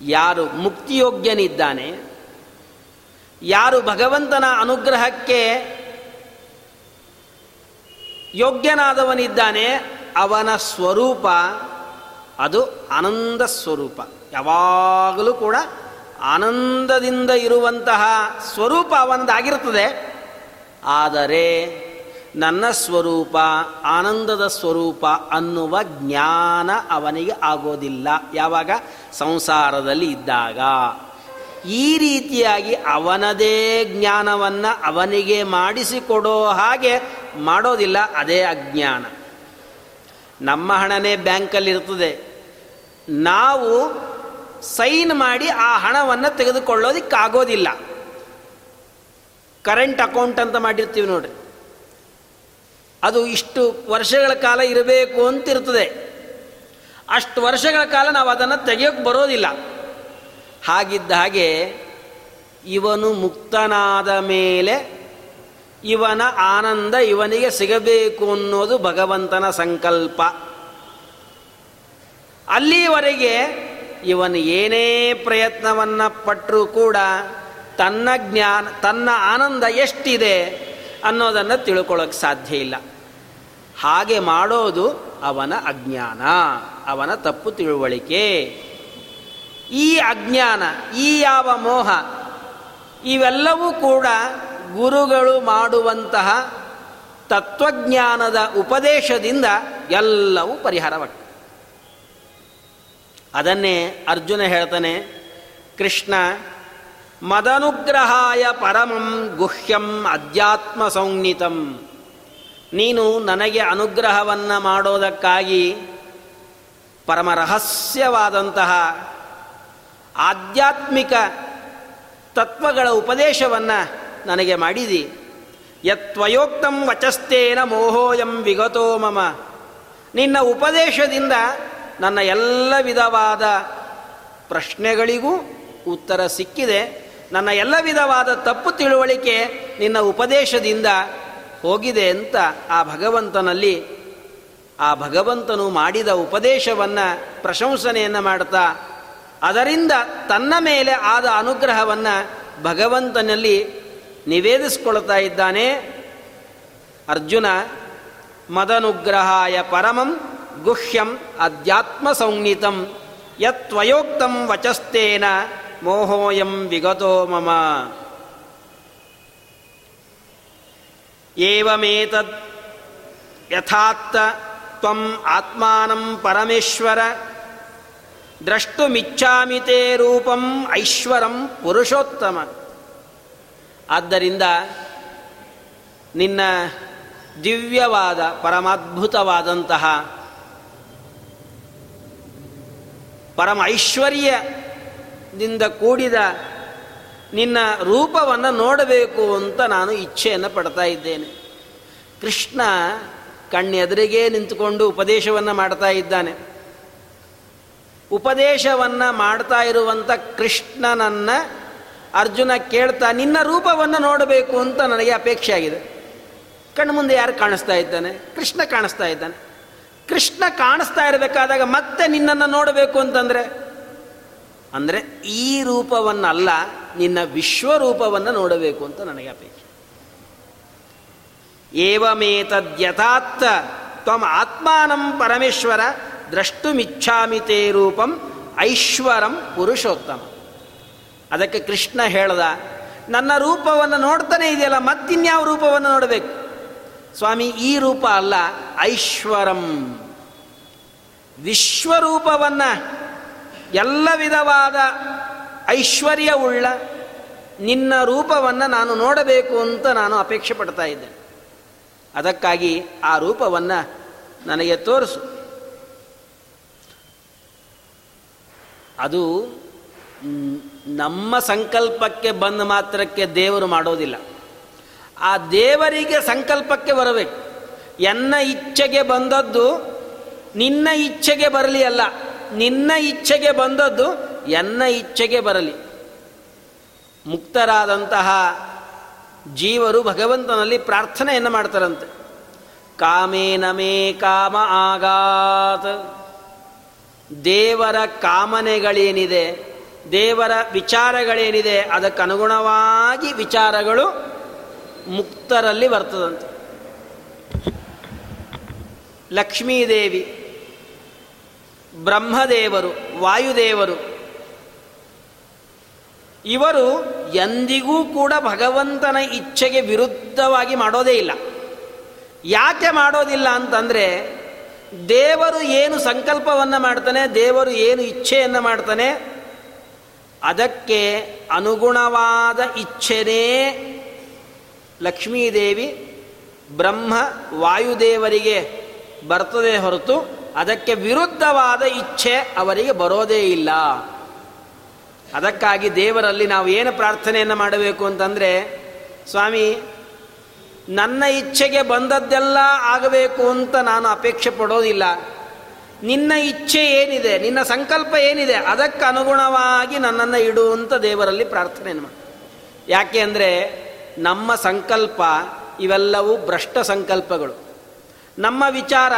ಯಾರು ಮುಕ್ತಿಯೋಗ್ಯನಿದ್ದಾನೆ, ಯಾರು ಭಗವಂತನ ಅನುಗ್ರಹಕ್ಕೆ ಯೋಗ್ಯನಾದವನಿದ್ದಾನೆ, ಅವನ ಸ್ವರೂಪ ಅದು ಆನಂದ ಸ್ವರೂಪ. ಯಾವಾಗಲೂ ಕೂಡ ಆನಂದದಿಂದ ಇರುವಂತಹ ಸ್ವರೂಪ ಅವನದಾಗಿರುತ್ತದೆ. ಆದರೆ ನನ್ನ ಸ್ವರೂಪ, ಆನಂದದ ಸ್ವರೂಪ ಅನ್ನುವ ಜ್ಞಾನ ಅವನಿಗೆ ಆಗೋದಿಲ್ಲ. ಯಾವಾಗ? ಸಂಸಾರದಲ್ಲಿ ಇದ್ದಾಗ. ಈ ರೀತಿಯಾಗಿ ಅವನದೇ ಜ್ಞಾನವನ್ನು ಅವನಿಗೆ ಮಾಡಿಸಿಕೊಡೋ ಹಾಗೆ ಮಾಡೋದಿಲ್ಲ, ಅದೇ ಅಜ್ಞಾನ. ನಮ್ಮ ಹಣನೇ ಬ್ಯಾಂಕಲ್ಲಿ ಇರ್ತದೆ ನಾವು ಸೈನ್ ಮಾಡಿ ಆ ಹಣವನ್ನು ತೆಗೆದುಕೊಳ್ಳೋದಿಕ್ಕಾಗೋದಿಲ್ಲ. ಕರೆಂಟ್ ಅಕೌಂಟ್ ಅಂತ ಮಾಡಿರ್ತೀವಿ ನೋಡ್ರಿ. ಅದು ಇಷ್ಟು ವರ್ಷಗಳ ಕಾಲ ಇರಬೇಕು ಅಂತಿರ್ತದೆ ಅಷ್ಟು ವರ್ಷಗಳ ಕಾಲ ನಾವು ಅದನ್ನು ತೆಗೆಯೋಕೆ ಬರೋದಿಲ್ಲ. ಹಾಗಿದ್ದ ಹಾಗೆ ಇವನು ಮುಕ್ತನಾದ ಮೇಲೆ ಇವನ ಆನಂದ ಇವನಿಗೆ ಸಿಗಬೇಕು ಅನ್ನೋದು ಭಗವಂತನ ಸಂಕಲ್ಪ. ಅಲ್ಲಿವರೆಗೆ ಇವನು ಏನೇ ಪ್ರಯತ್ನವನ್ನು ಪಟ್ಟರೂ ಕೂಡ ತನ್ನ ಜ್ಞಾನ, ತನ್ನ ಆನಂದ ಎಷ್ಟಿದೆ ಅನ್ನೋದನ್ನು ತಿಳ್ಕೊಳ್ಳೋಕೆ ಸಾಧ್ಯ ಇಲ್ಲ. ಹಾಗೆ ಮಾಡೋದು ಅವನ ಅಜ್ಞಾನ, ಅವನ ತಪ್ಪು ತಿಳುವಳಿಕೆ. ಈ ಅಜ್ಞಾನ, ಈ ಯಾವ ಮೋಹ, ಇವೆಲ್ಲವೂ ಕೂಡ ಗುರುಗಳು ಮಾಡುವಂತಹ ತತ್ವಜ್ಞಾನದ ಉಪದೇಶದಿಂದ ಎಲ್ಲವೂ ಪರಿಹಾರವಾಗ್ತದೆ. ಅದನ್ನೇ ಅರ್ಜುನ ಹೇಳ್ತಾನೆ, ಕೃಷ್ಣ, ಮದನುಗ್ರಹಾಯ ಪರಮಂ ಗುಹ್ಯಂ ಅಧ್ಯಾತ್ಮ ಸಂಜ್ಞಿತಂ ನೀನು ನನಗೆ ಅನುಗ್ರಹವನ್ನು ಮಾಡೋದಕ್ಕಾಗಿ ಪರಮ ರಹಸ್ಯವಾದಂತಹ ಆಧ್ಯಾತ್ಮಿಕ ತತ್ವಗಳ ಉಪದೇಶವನ್ನು ನನಗೆ ಮಾಡಿದಿ. ಯತ್ವಯೋಕ್ತಂ ವಚಸ್ತೇನ ಮೋಹೋಯಂ ವಿಗತೋ ಮಮ. ನಿನ್ನ ಉಪದೇಶದಿಂದ ನನ್ನ ಎಲ್ಲ ವಿಧವಾದ ಪ್ರಶ್ನೆಗಳಿಗೂ ಉತ್ತರ ಸಿಕ್ಕಿದೆ. ನನ್ನ ಎಲ್ಲ ವಿಧವಾದ ತಪ್ಪು ತಿಳುವಳಿಕೆ ನಿನ್ನ ಉಪದೇಶದಿಂದ ಹೋಗಿದೆ ಅಂತ ಆ ಭಗವಂತನಲ್ಲಿ ಆ ಭಗವಂತನು ಮಾಡಿದ ಉಪದೇಶವನ್ನು ಪ್ರಶಂಸನೆಯನ್ನು ಮಾಡ್ತಾ, ಅದರಿಂದ ತನ್ನ ಮೇಲೆ ಆದ ಅನುಗ್ರಹವನ್ನು ಭಗವಂತನಲ್ಲಿ ನಿವೇದಿಸ್ಕೊಳ್ತಾ ಇದ್ದಾನೆ. ಅರ್ಜುನ, ಮದನುಗ್ರಹಾಯ ಪರಮಂ ಗುಹ್ಯಂ ಅಧ್ಯಾತ್ಮ ಸಂಹಿತಂ ಯತ್ವಯೋಕ್ತಂ ವಚಸ್ತೇನ ಮೋಹೋಯಂ ವಿಗತೋ ಮಮ. ಏವಮೇತದ್ ಯಥಾತ್ತ ತ್ವಂ ಆತ್ಮಾನಂ ಪರಮೇಶ್ವರ ದ್ರಷ್ಟುಮಿಚ್ಛಾಮಿತೇ ರೂಪಂ ಐಶ್ವರಂ ಪುರುಷೋತ್ತಮ ಆದ್ದರಿಂದ ನಿನ್ನ ದಿವ್ಯವಾದ, ಪರಮಾದ್ಭುತವಾದಂತಹ ಪರಮ ಐಶ್ವರ್ಯದಿಂದ ಕೂಡಿದ ನಿನ್ನ ರೂಪವನ್ನು ನೋಡಬೇಕು ಅಂತ ನಾನು ಇಚ್ಛೆಯನ್ನು ಪಡ್ತಾ ಇದ್ದೇನೆ. ಕೃಷ್ಣ ಕಣ್ಣೆದುರಿಗೆ ನಿಂತುಕೊಂಡು ಉಪದೇಶವನ್ನು ಮಾಡ್ತಾ ಇದ್ದಾನೆ. ಉಪದೇಶವನ್ನು ಮಾಡ್ತಾ ಇರುವಂಥ ಕೃಷ್ಣನನ್ನು ಅರ್ಜುನ ಕೇಳ್ತಾ, ನಿನ್ನ ರೂಪವನ್ನು ನೋಡಬೇಕು ಅಂತ ನನಗೆ ಅಪೇಕ್ಷೆ ಆಗಿದೆ. ಕಣ್ಣು ಮುಂದೆ ಯಾರು ಕಾಣಿಸ್ತಾ ಇದ್ದಾನೆ? ಕೃಷ್ಣ ಕಾಣಿಸ್ತಾ ಇದ್ದಾನೆ. ಕೃಷ್ಣ ಕಾಣಿಸ್ತಾ ಇರಬೇಕಾದಾಗ ಮತ್ತೆ ನಿನ್ನನ್ನು ನೋಡಬೇಕು ಅಂತಂದರೆ ಅಂದರೆ ಈ ರೂಪವನ್ನಲ್ಲ, ನಿನ್ನ ವಿಶ್ವರೂಪವನ್ನು ನೋಡಬೇಕು ಅಂತ ನನಗೆ ಅಪೇಕ್ಷೆ. ಏವಮೇತದ್ಯಥಾತ್ ತ್ವಂ ಆತ್ಮಾನಂ ಪರಮೇಶ್ವರ ದ್ರಷ್ಟುಮಿಚ್ಛಾಮಿ ತೇ ರೂಪಂ ಐಶ್ವರಂ ಪುರುಷೋತ್ತಮ. ಅದಕ್ಕೆ ಕೃಷ್ಣ ಹೇಳ್ದ, ನನ್ನ ರೂಪವನ್ನು ನೋಡ್ತಾನೆ ಇದೆಯಲ್ಲ, ಮತ್ತಿನ್ಯಾವ ರೂಪವನ್ನು ನೋಡಬೇಕು? ಸ್ವಾಮಿ, ಈ ರೂಪ ಅಲ್ಲ ಐಶ್ವರಂ. ವಿಶ್ವರೂಪವನ್ನು ಎಲ್ಲ ವಿಧವಾದ ಐಶ್ವರ್ಯವುಳ್ಳ ನಿನ್ನ ರೂಪವನ್ನು ನಾನು ನೋಡಬೇಕು ಅಂತ ನಾನು ಅಪೇಕ್ಷೆ ಪಡ್ತಾ ಇದ್ದೇನೆ ಅದಕ್ಕಾಗಿ ಆ ರೂಪವನ್ನು ನನಗೆ ತೋರಿಸು. ಅದು ನಮ್ಮ ಸಂಕಲ್ಪಕ್ಕೆ ಬಂದ ಮಾತ್ರಕ್ಕೆ ದೇವರು ಮಾಡೋದಿಲ್ಲ. ಆ ದೇವರಿಗೆ ಸಂಕಲ್ಪಕ್ಕೆ ಬರಬೇಕು. ಎನ್ನ ಇಚ್ಛೆಗೆ ಬಂದದ್ದು ನಿನ್ನ ಇಚ್ಛೆಗೆ ಬರಲಿ ಅಲ್ಲ ನಿನ್ನ ಇಚ್ಛೆಗೆ ಬಂದದ್ದು ಎನ್ನ ಇಚ್ಛೆಗೆ ಬರಲಿ. ಮುಕ್ತರಾದಂತಹ ಜೀವರು ಭಗವಂತನಲ್ಲಿ ಪ್ರಾರ್ಥನೆಯನ್ನು ಮಾಡ್ತಾರಂತೆ. ಕಾಮೇನ ಮೇ ಕಾಮ ಆಗಾತ್. ದೇವರ ಕಾಮನೆಗಳೇನಿದೆ, ದೇವರ ವಿಚಾರಗಳೇನಿದೆ, ಅದಕ್ಕನುಗುಣವಾಗಿ ವಿಚಾರಗಳು ಮುಕ್ತರಲ್ಲಿ ಬರ್ತದಂತೆ. ಲಕ್ಷ್ಮೀದೇವಿ ಬ್ರಹ್ಮದೇವರು, ವಾಯುದೇವರು. ಇವರು ಎಂದಿಗೂ ಕೂಡ ಭಗವಂತನ ಇಚ್ಛೆಗೆ ವಿರುದ್ಧವಾಗಿ ಮಾಡೋದೇ ಇಲ್ಲ. ಯಾಕೆ ಮಾಡೋದಿಲ್ಲ ಅಂತಂದರೆ, ದೇವರು ಏನು ಸಂಕಲ್ಪವನ್ನು ಮಾಡ್ತಾನೆ, ದೇವರು ಏನು ಇಚ್ಛೆಯನ್ನು ಮಾಡ್ತಾನೆ, ಅದಕ್ಕೆ ಅನುಗುಣವಾದ ಇಚ್ಛೆನೇ ಲಕ್ಷ್ಮೀದೇವಿ ಬ್ರಹ್ಮ ವಾಯುದೇವರಿಗೆ ಬರ್ತದೆ ಹೊರತು ಅದಕ್ಕೆ ವಿರುದ್ಧವಾದ ಇಚ್ಛೆ ಅವರಿಗೆ ಬರೋದೇ ಇಲ್ಲ. ಅದಕ್ಕಾಗಿ ದೇವರಲ್ಲಿ ನಾವು ಏನು ಪ್ರಾರ್ಥನೆಯನ್ನು ಮಾಡಬೇಕು ಅಂತಂದರೆ, ಸ್ವಾಮಿ, ನನ್ನ ಇಚ್ಛೆಗೆ ಬಂದದ್ದೆಲ್ಲ ಆಗಬೇಕು ಅಂತ ನಾನು ಅಪೇಕ್ಷೆ ಪಡೋದಿಲ್ಲ. ನಿನ್ನ ಇಚ್ಛೆ ಏನಿದೆ, ನಿನ್ನ ಸಂಕಲ್ಪ ಏನಿದೆ, ಅದಕ್ಕೆ ಅನುಗುಣವಾಗಿ ನನ್ನನ್ನು ಇಡು ಅಂತ ದೇವರಲ್ಲಿ ಪ್ರಾರ್ಥನೆಯನ್ನು ಮಾಡಿ. ಯಾಕೆ ಅಂದರೆ, ನಮ್ಮ ಸಂಕಲ್ಪ ಇವೆಲ್ಲವೂ ಭ್ರಷ್ಟ ಸಂಕಲ್ಪಗಳು. ನಮ್ಮ ವಿಚಾರ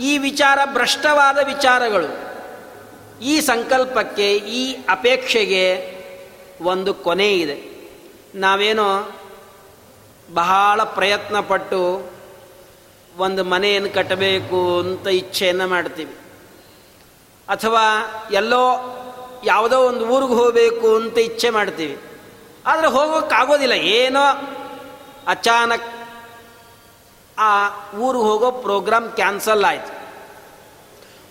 ಈ ವಿಚಾರ ಭ್ರಷ್ಟವಾದ ವಿಚಾರಗಳು. ಈ ಸಂಕಲ್ಪಕ್ಕೆ, ಈ ಅಪೇಕ್ಷೆಗೆ ಒಂದು ಕೊನೆ ಇದೆ. ನಾವೇನೋ ಬಹಳ ಪ್ರಯತ್ನ ಪಟ್ಟು ಒಂದು ಮನೆಯನ್ನು ಕಟ್ಟಬೇಕು ಅಂತ ಇಚ್ಛೆಯನ್ನು ಮಾಡ್ತೀವಿ. ಅಥವಾ ಎಲ್ಲೋ ಯಾವುದೋ ಒಂದು ಊರಿಗೆ ಹೋಗಬೇಕು ಅಂತ ಇಚ್ಛೆ ಮಾಡ್ತೀವಿ. ಆದರೆ ಹೋಗೋಕ್ಕಾಗೋದಿಲ್ಲ. ಏನೋ ಅಚಾನಕ್ ಆ ಊರು ಹೋಗೋ ಪ್ರೋಗ್ರಾಮ್ ಕ್ಯಾನ್ಸಲ್ ಆಯಿತು.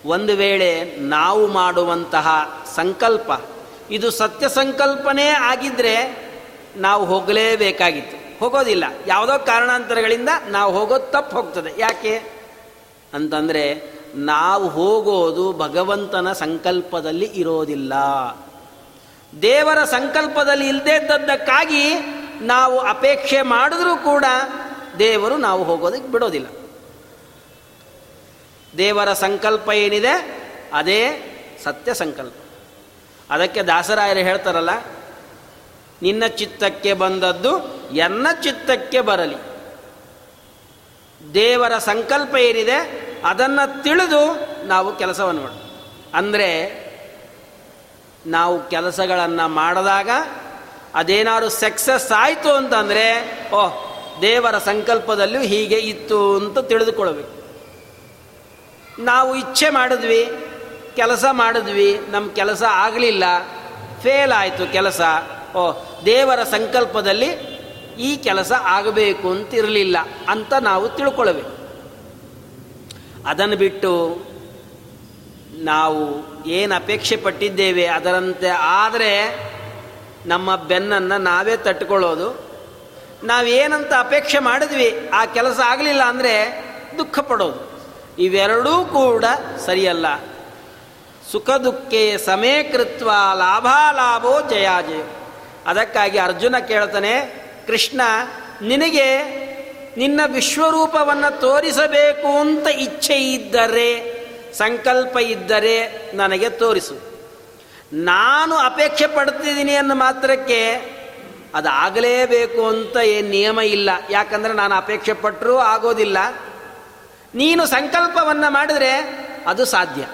ಒಂದು ವೇಳೆ ನಾವು ಮಾಡುವಂತಹ ಸಂಕಲ್ಪ, ಇದು ಸತ್ಯ ಸಂಕಲ್ಪನೇ ಆಗಿದ್ದರೆ ನಾವು ಹೋಗಲೇಬೇಕಾಗಿತ್ತು. ಹೋಗೋದಿಲ್ಲ. ಯಾವುದೋ ಕಾರಣಾಂತರಗಳಿಂದ ನಾವು ಹೋಗೋದು ತಪ್ಪು ಹೋಗ್ತದೆ. ಯಾಕೆ? ಅಂತಂದರೆ ನಾವು ಹೋಗೋದು ಭಗವಂತನ ಸಂಕಲ್ಪದಲ್ಲಿ ಇರೋದಿಲ್ಲ. ದೇವರ ಸಂಕಲ್ಪದಲ್ಲಿ ಇಲ್ಲದೇ ಇದ್ದದ್ದಕ್ಕಾಗಿ ನಾವು ಅಪೇಕ್ಷೆ ಮಾಡಿದ್ರೂ ಕೂಡ ದೇವರು ನಾವು ಹೋಗೋದಕ್ಕೆ ಬಿಡೋದಿಲ್ಲ. ದೇವರ ಸಂಕಲ್ಪ ಏನಿದೆ, ಅದೇ ಸತ್ಯ ಸಂಕಲ್ಪ. ಅದಕ್ಕೆ ದಾಸರಾಯರು ಹೇಳ್ತಾರಲ್ಲ, ನಿನ್ನ ಚಿತ್ತಕ್ಕೆ ಬಂದದ್ದು ಎನ್ನ ಚಿತ್ತಕ್ಕೆ ಬರಲಿ. ದೇವರ ಸಂಕಲ್ಪ ಏನಿದೆ, ಅದನ್ನು ತಿಳಿದು ನಾವು ಕೆಲಸವನ್ನು ಮಾಡ ಅಂದರೆ, ನಾವು ಕೆಲಸಗಳನ್ನು ಮಾಡಿದಾಗ ಅದೇನಾದ್ರು ಸಕ್ಸಸ್ ಆಯಿತು ಅಂತಂದರೆ, ಓಹ್ ದೇವರ ಸಂಕಲ್ಪದಲ್ಲೂ ಹೀಗೆ ಇತ್ತು ಅಂತ ತಿಳಿದುಕೊಳ್ಬೇಕು ನಾವು ಇಚ್ಛೆ ಮಾಡಿದ್ವಿ, ಕೆಲಸ ಮಾಡಿದ್ವಿ ನಮ್ಮ ಕೆಲಸ ಆಗಲಿಲ್ಲ ಫೇಲ್ ಆಯಿತು ಕೆಲಸ, ಓ, ದೇವರ ಸಂಕಲ್ಪದಲ್ಲಿ ಈ ಕೆಲಸ ಆಗಬೇಕು ಅಂತ ಇರಲಿಲ್ಲ ಅಂತ ನಾವು ತಿಳ್ಕೊಳ್ಬೇಕು ಅದನ್ನು ಬಿಟ್ಟು ನಾವು ಏನು ಅಪೇಕ್ಷೆ ಪಟ್ಟಿದ್ದೇವೆ ಅದರಂತೆ ಆದರೆ ನಮ್ಮ ಬೆನ್ನನ್ನು ನಾವೇ ತಟ್ಕೊಳ್ಳೋದು ನಾವೇನಂತ ಅಪೇಕ್ಷೆ ಮಾಡಿದ್ವಿ, ಆ ಕೆಲಸ ಆಗಲಿಲ್ಲ ಅಂದರೆ ದುಃಖ ಪಡೋದು. ಇವೆರಡೂ ಕೂಡ ಸರಿಯಲ್ಲ. ಸುಖ ದುಃಖೆ ಸಮೇ ಕೃತ್ವ ಲಾಭಾಲಾಭೋ ಜಯಾಜಯ ಅದಕ್ಕಾಗಿ ಅರ್ಜುನ ಕೇಳ್ತಾನೆ, ಕೃಷ್ಣ, ನಿನಗೆ ನಿನ್ನ ವಿಶ್ವರೂಪವನ್ನು ತೋರಿಸಬೇಕು ಅಂತ ಇಚ್ಛೆ ಇದ್ದರೆ, ಸಂಕಲ್ಪ ಇದ್ದರೆ ನನಗೆ ತೋರಿಸು. ನಾನು ಅಪೇಕ್ಷೆ ಪಡ್ತಿದ್ದೀನಿ ಅನ್ನೋ ಮಾತ್ರಕ್ಕೆ ಅದಾಗಲೇಬೇಕು ಅಂತ ಏನು ನಿಯಮ ಇಲ್ಲ. ಯಾಕಂದರೆ ನಾನು ಅಪೇಕ್ಷೆ ಪಟ್ಟರೂ ಆಗೋದಿಲ್ಲ. ನೀನು ಸಂಕಲ್ಪವನ್ನು ಮಾಡಿದರೆ ಅದು ಸಾಧ್ಯ.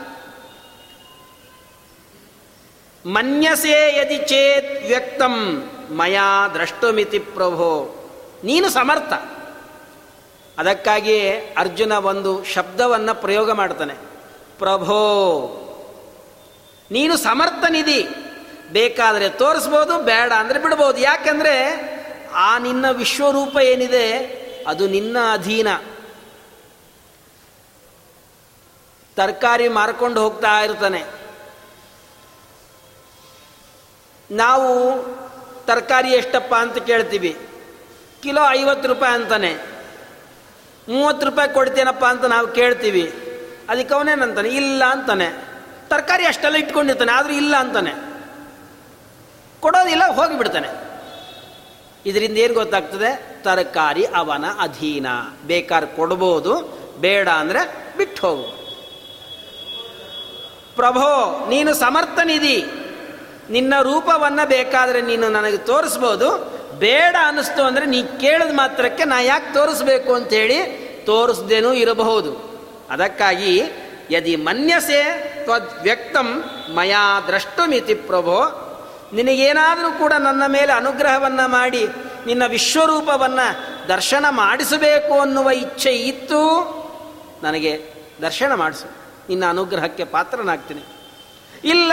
ಮನ್ಯಸೇ ಯದಿ ಚೇತ್ ವ್ಯಕ್ತಂ ಮಯಾ ದ್ರಷ್ಟುಮಿತಿ ಪ್ರಭೋ. ನೀನು ಸಮರ್ಥ. ಅದಕ್ಕಾಗಿಯೇ ಅರ್ಜುನ ಒಂದು ಶಬ್ದವನ್ನು ಪ್ರಯೋಗ ಮಾಡ್ತಾನೆ. ಪ್ರಭೋ, ನೀನು ಸಮರ್ಥನಿಧಿ ಬೇಕಾದರೆ ತೋರಿಸ್ಬೋದು, ಬೇಡ ಅಂದರೆ ಬಿಡ್ಬೋದು. ಯಾಕಂದರೆ ಆ ನಿನ್ನ ವಿಶ್ವರೂಪ ಏನಿದೆ, ಅದು ನಿನ್ನ ಅಧೀನ. ತರಕಾರಿ ಮಾರ್ಕೊಂಡು ಹೋಗ್ತಾ ಇರ್ತಾನೆ. ನಾವು ತರಕಾರಿ ಎಷ್ಟಪ್ಪ ಅಂತ ಕೇಳ್ತೀವಿ. ಕಿಲೋ ಐವತ್ತು ರೂಪಾಯಿ ಅಂತಾನೆ. ಮೂವತ್ತು ರೂಪಾಯಿ ಕೊಡ್ತೇನಪ್ಪ ಅಂತ ನಾವು ಕೇಳ್ತೀವಿ. ಅದಕ್ಕೆ ಅವನೇನಂತಾನೆ? ಇಲ್ಲ ಅಂತಾನೆ. ತರಕಾರಿ ಅಷ್ಟೆಲ್ಲ ಇಟ್ಕೊಂಡಿರ್ತಾನೆ, ಆದರೂ ಇಲ್ಲ ಅಂತಾನೆ. ಕೊಡೋದಿಲ್ಲ, ಹೋಗಿಬಿಡ್ತಾನೆ. ಇದರಿಂದ ಏನು ಗೊತ್ತಾಗ್ತದೆ? ತರಕಾರಿ ಅವನ ಅಧೀನ. ಬೇಕಾದ್ರೆ ಕೊಡ್ಬೋದು, ಬೇಡ ಅಂದರೆ ಬಿಟ್ಟು ಹೋಗು. ಪ್ರಭೋ, ನೀನು ಸಮರ್ಥನಿದಿ. ನಿನ್ನ ರೂಪವನ್ನು ಬೇಕಾದರೆ ನೀನು ನನಗೆ ತೋರಿಸ್ಬೋದು. ಬೇಡ ಅನ್ನಿಸ್ತು ಅಂದರೆ ನೀ ಕೇಳಿದ ಮಾತ್ರಕ್ಕೆ ನಾ ಯಾಕೆ ತೋರಿಸ್ಬೇಕು ಅಂತೇಳಿ ತೋರಿಸ್ದೇನೂ ಇರಬಹುದು. ಅದಕ್ಕಾಗಿ ಯದಿ ಮನ್ಯಸೆ ವ್ಯಕ್ತಂ ಮಯಾ ದ್ರಷ್ಟುಮಿತಿ ಪ್ರಭೋ. ನಿನಗೇನಾದರೂ ಕೂಡ ನನ್ನ ಮೇಲೆ ಅನುಗ್ರಹವನ್ನು ಮಾಡಿ, ನಿನ್ನ ವಿಶ್ವರೂಪವನ್ನು ದರ್ಶನ ಮಾಡಿಸಬೇಕು ಅನ್ನುವ ಇಚ್ಛೆ ಇತ್ತು, ನನಗೆ ದರ್ಶನ ಮಾಡಿಸು. ನಿನ್ನ ಅನುಗ್ರಹಕ್ಕೆ ಪಾತ್ರನಾಗ್ತೀನಿ. ಇಲ್ಲ,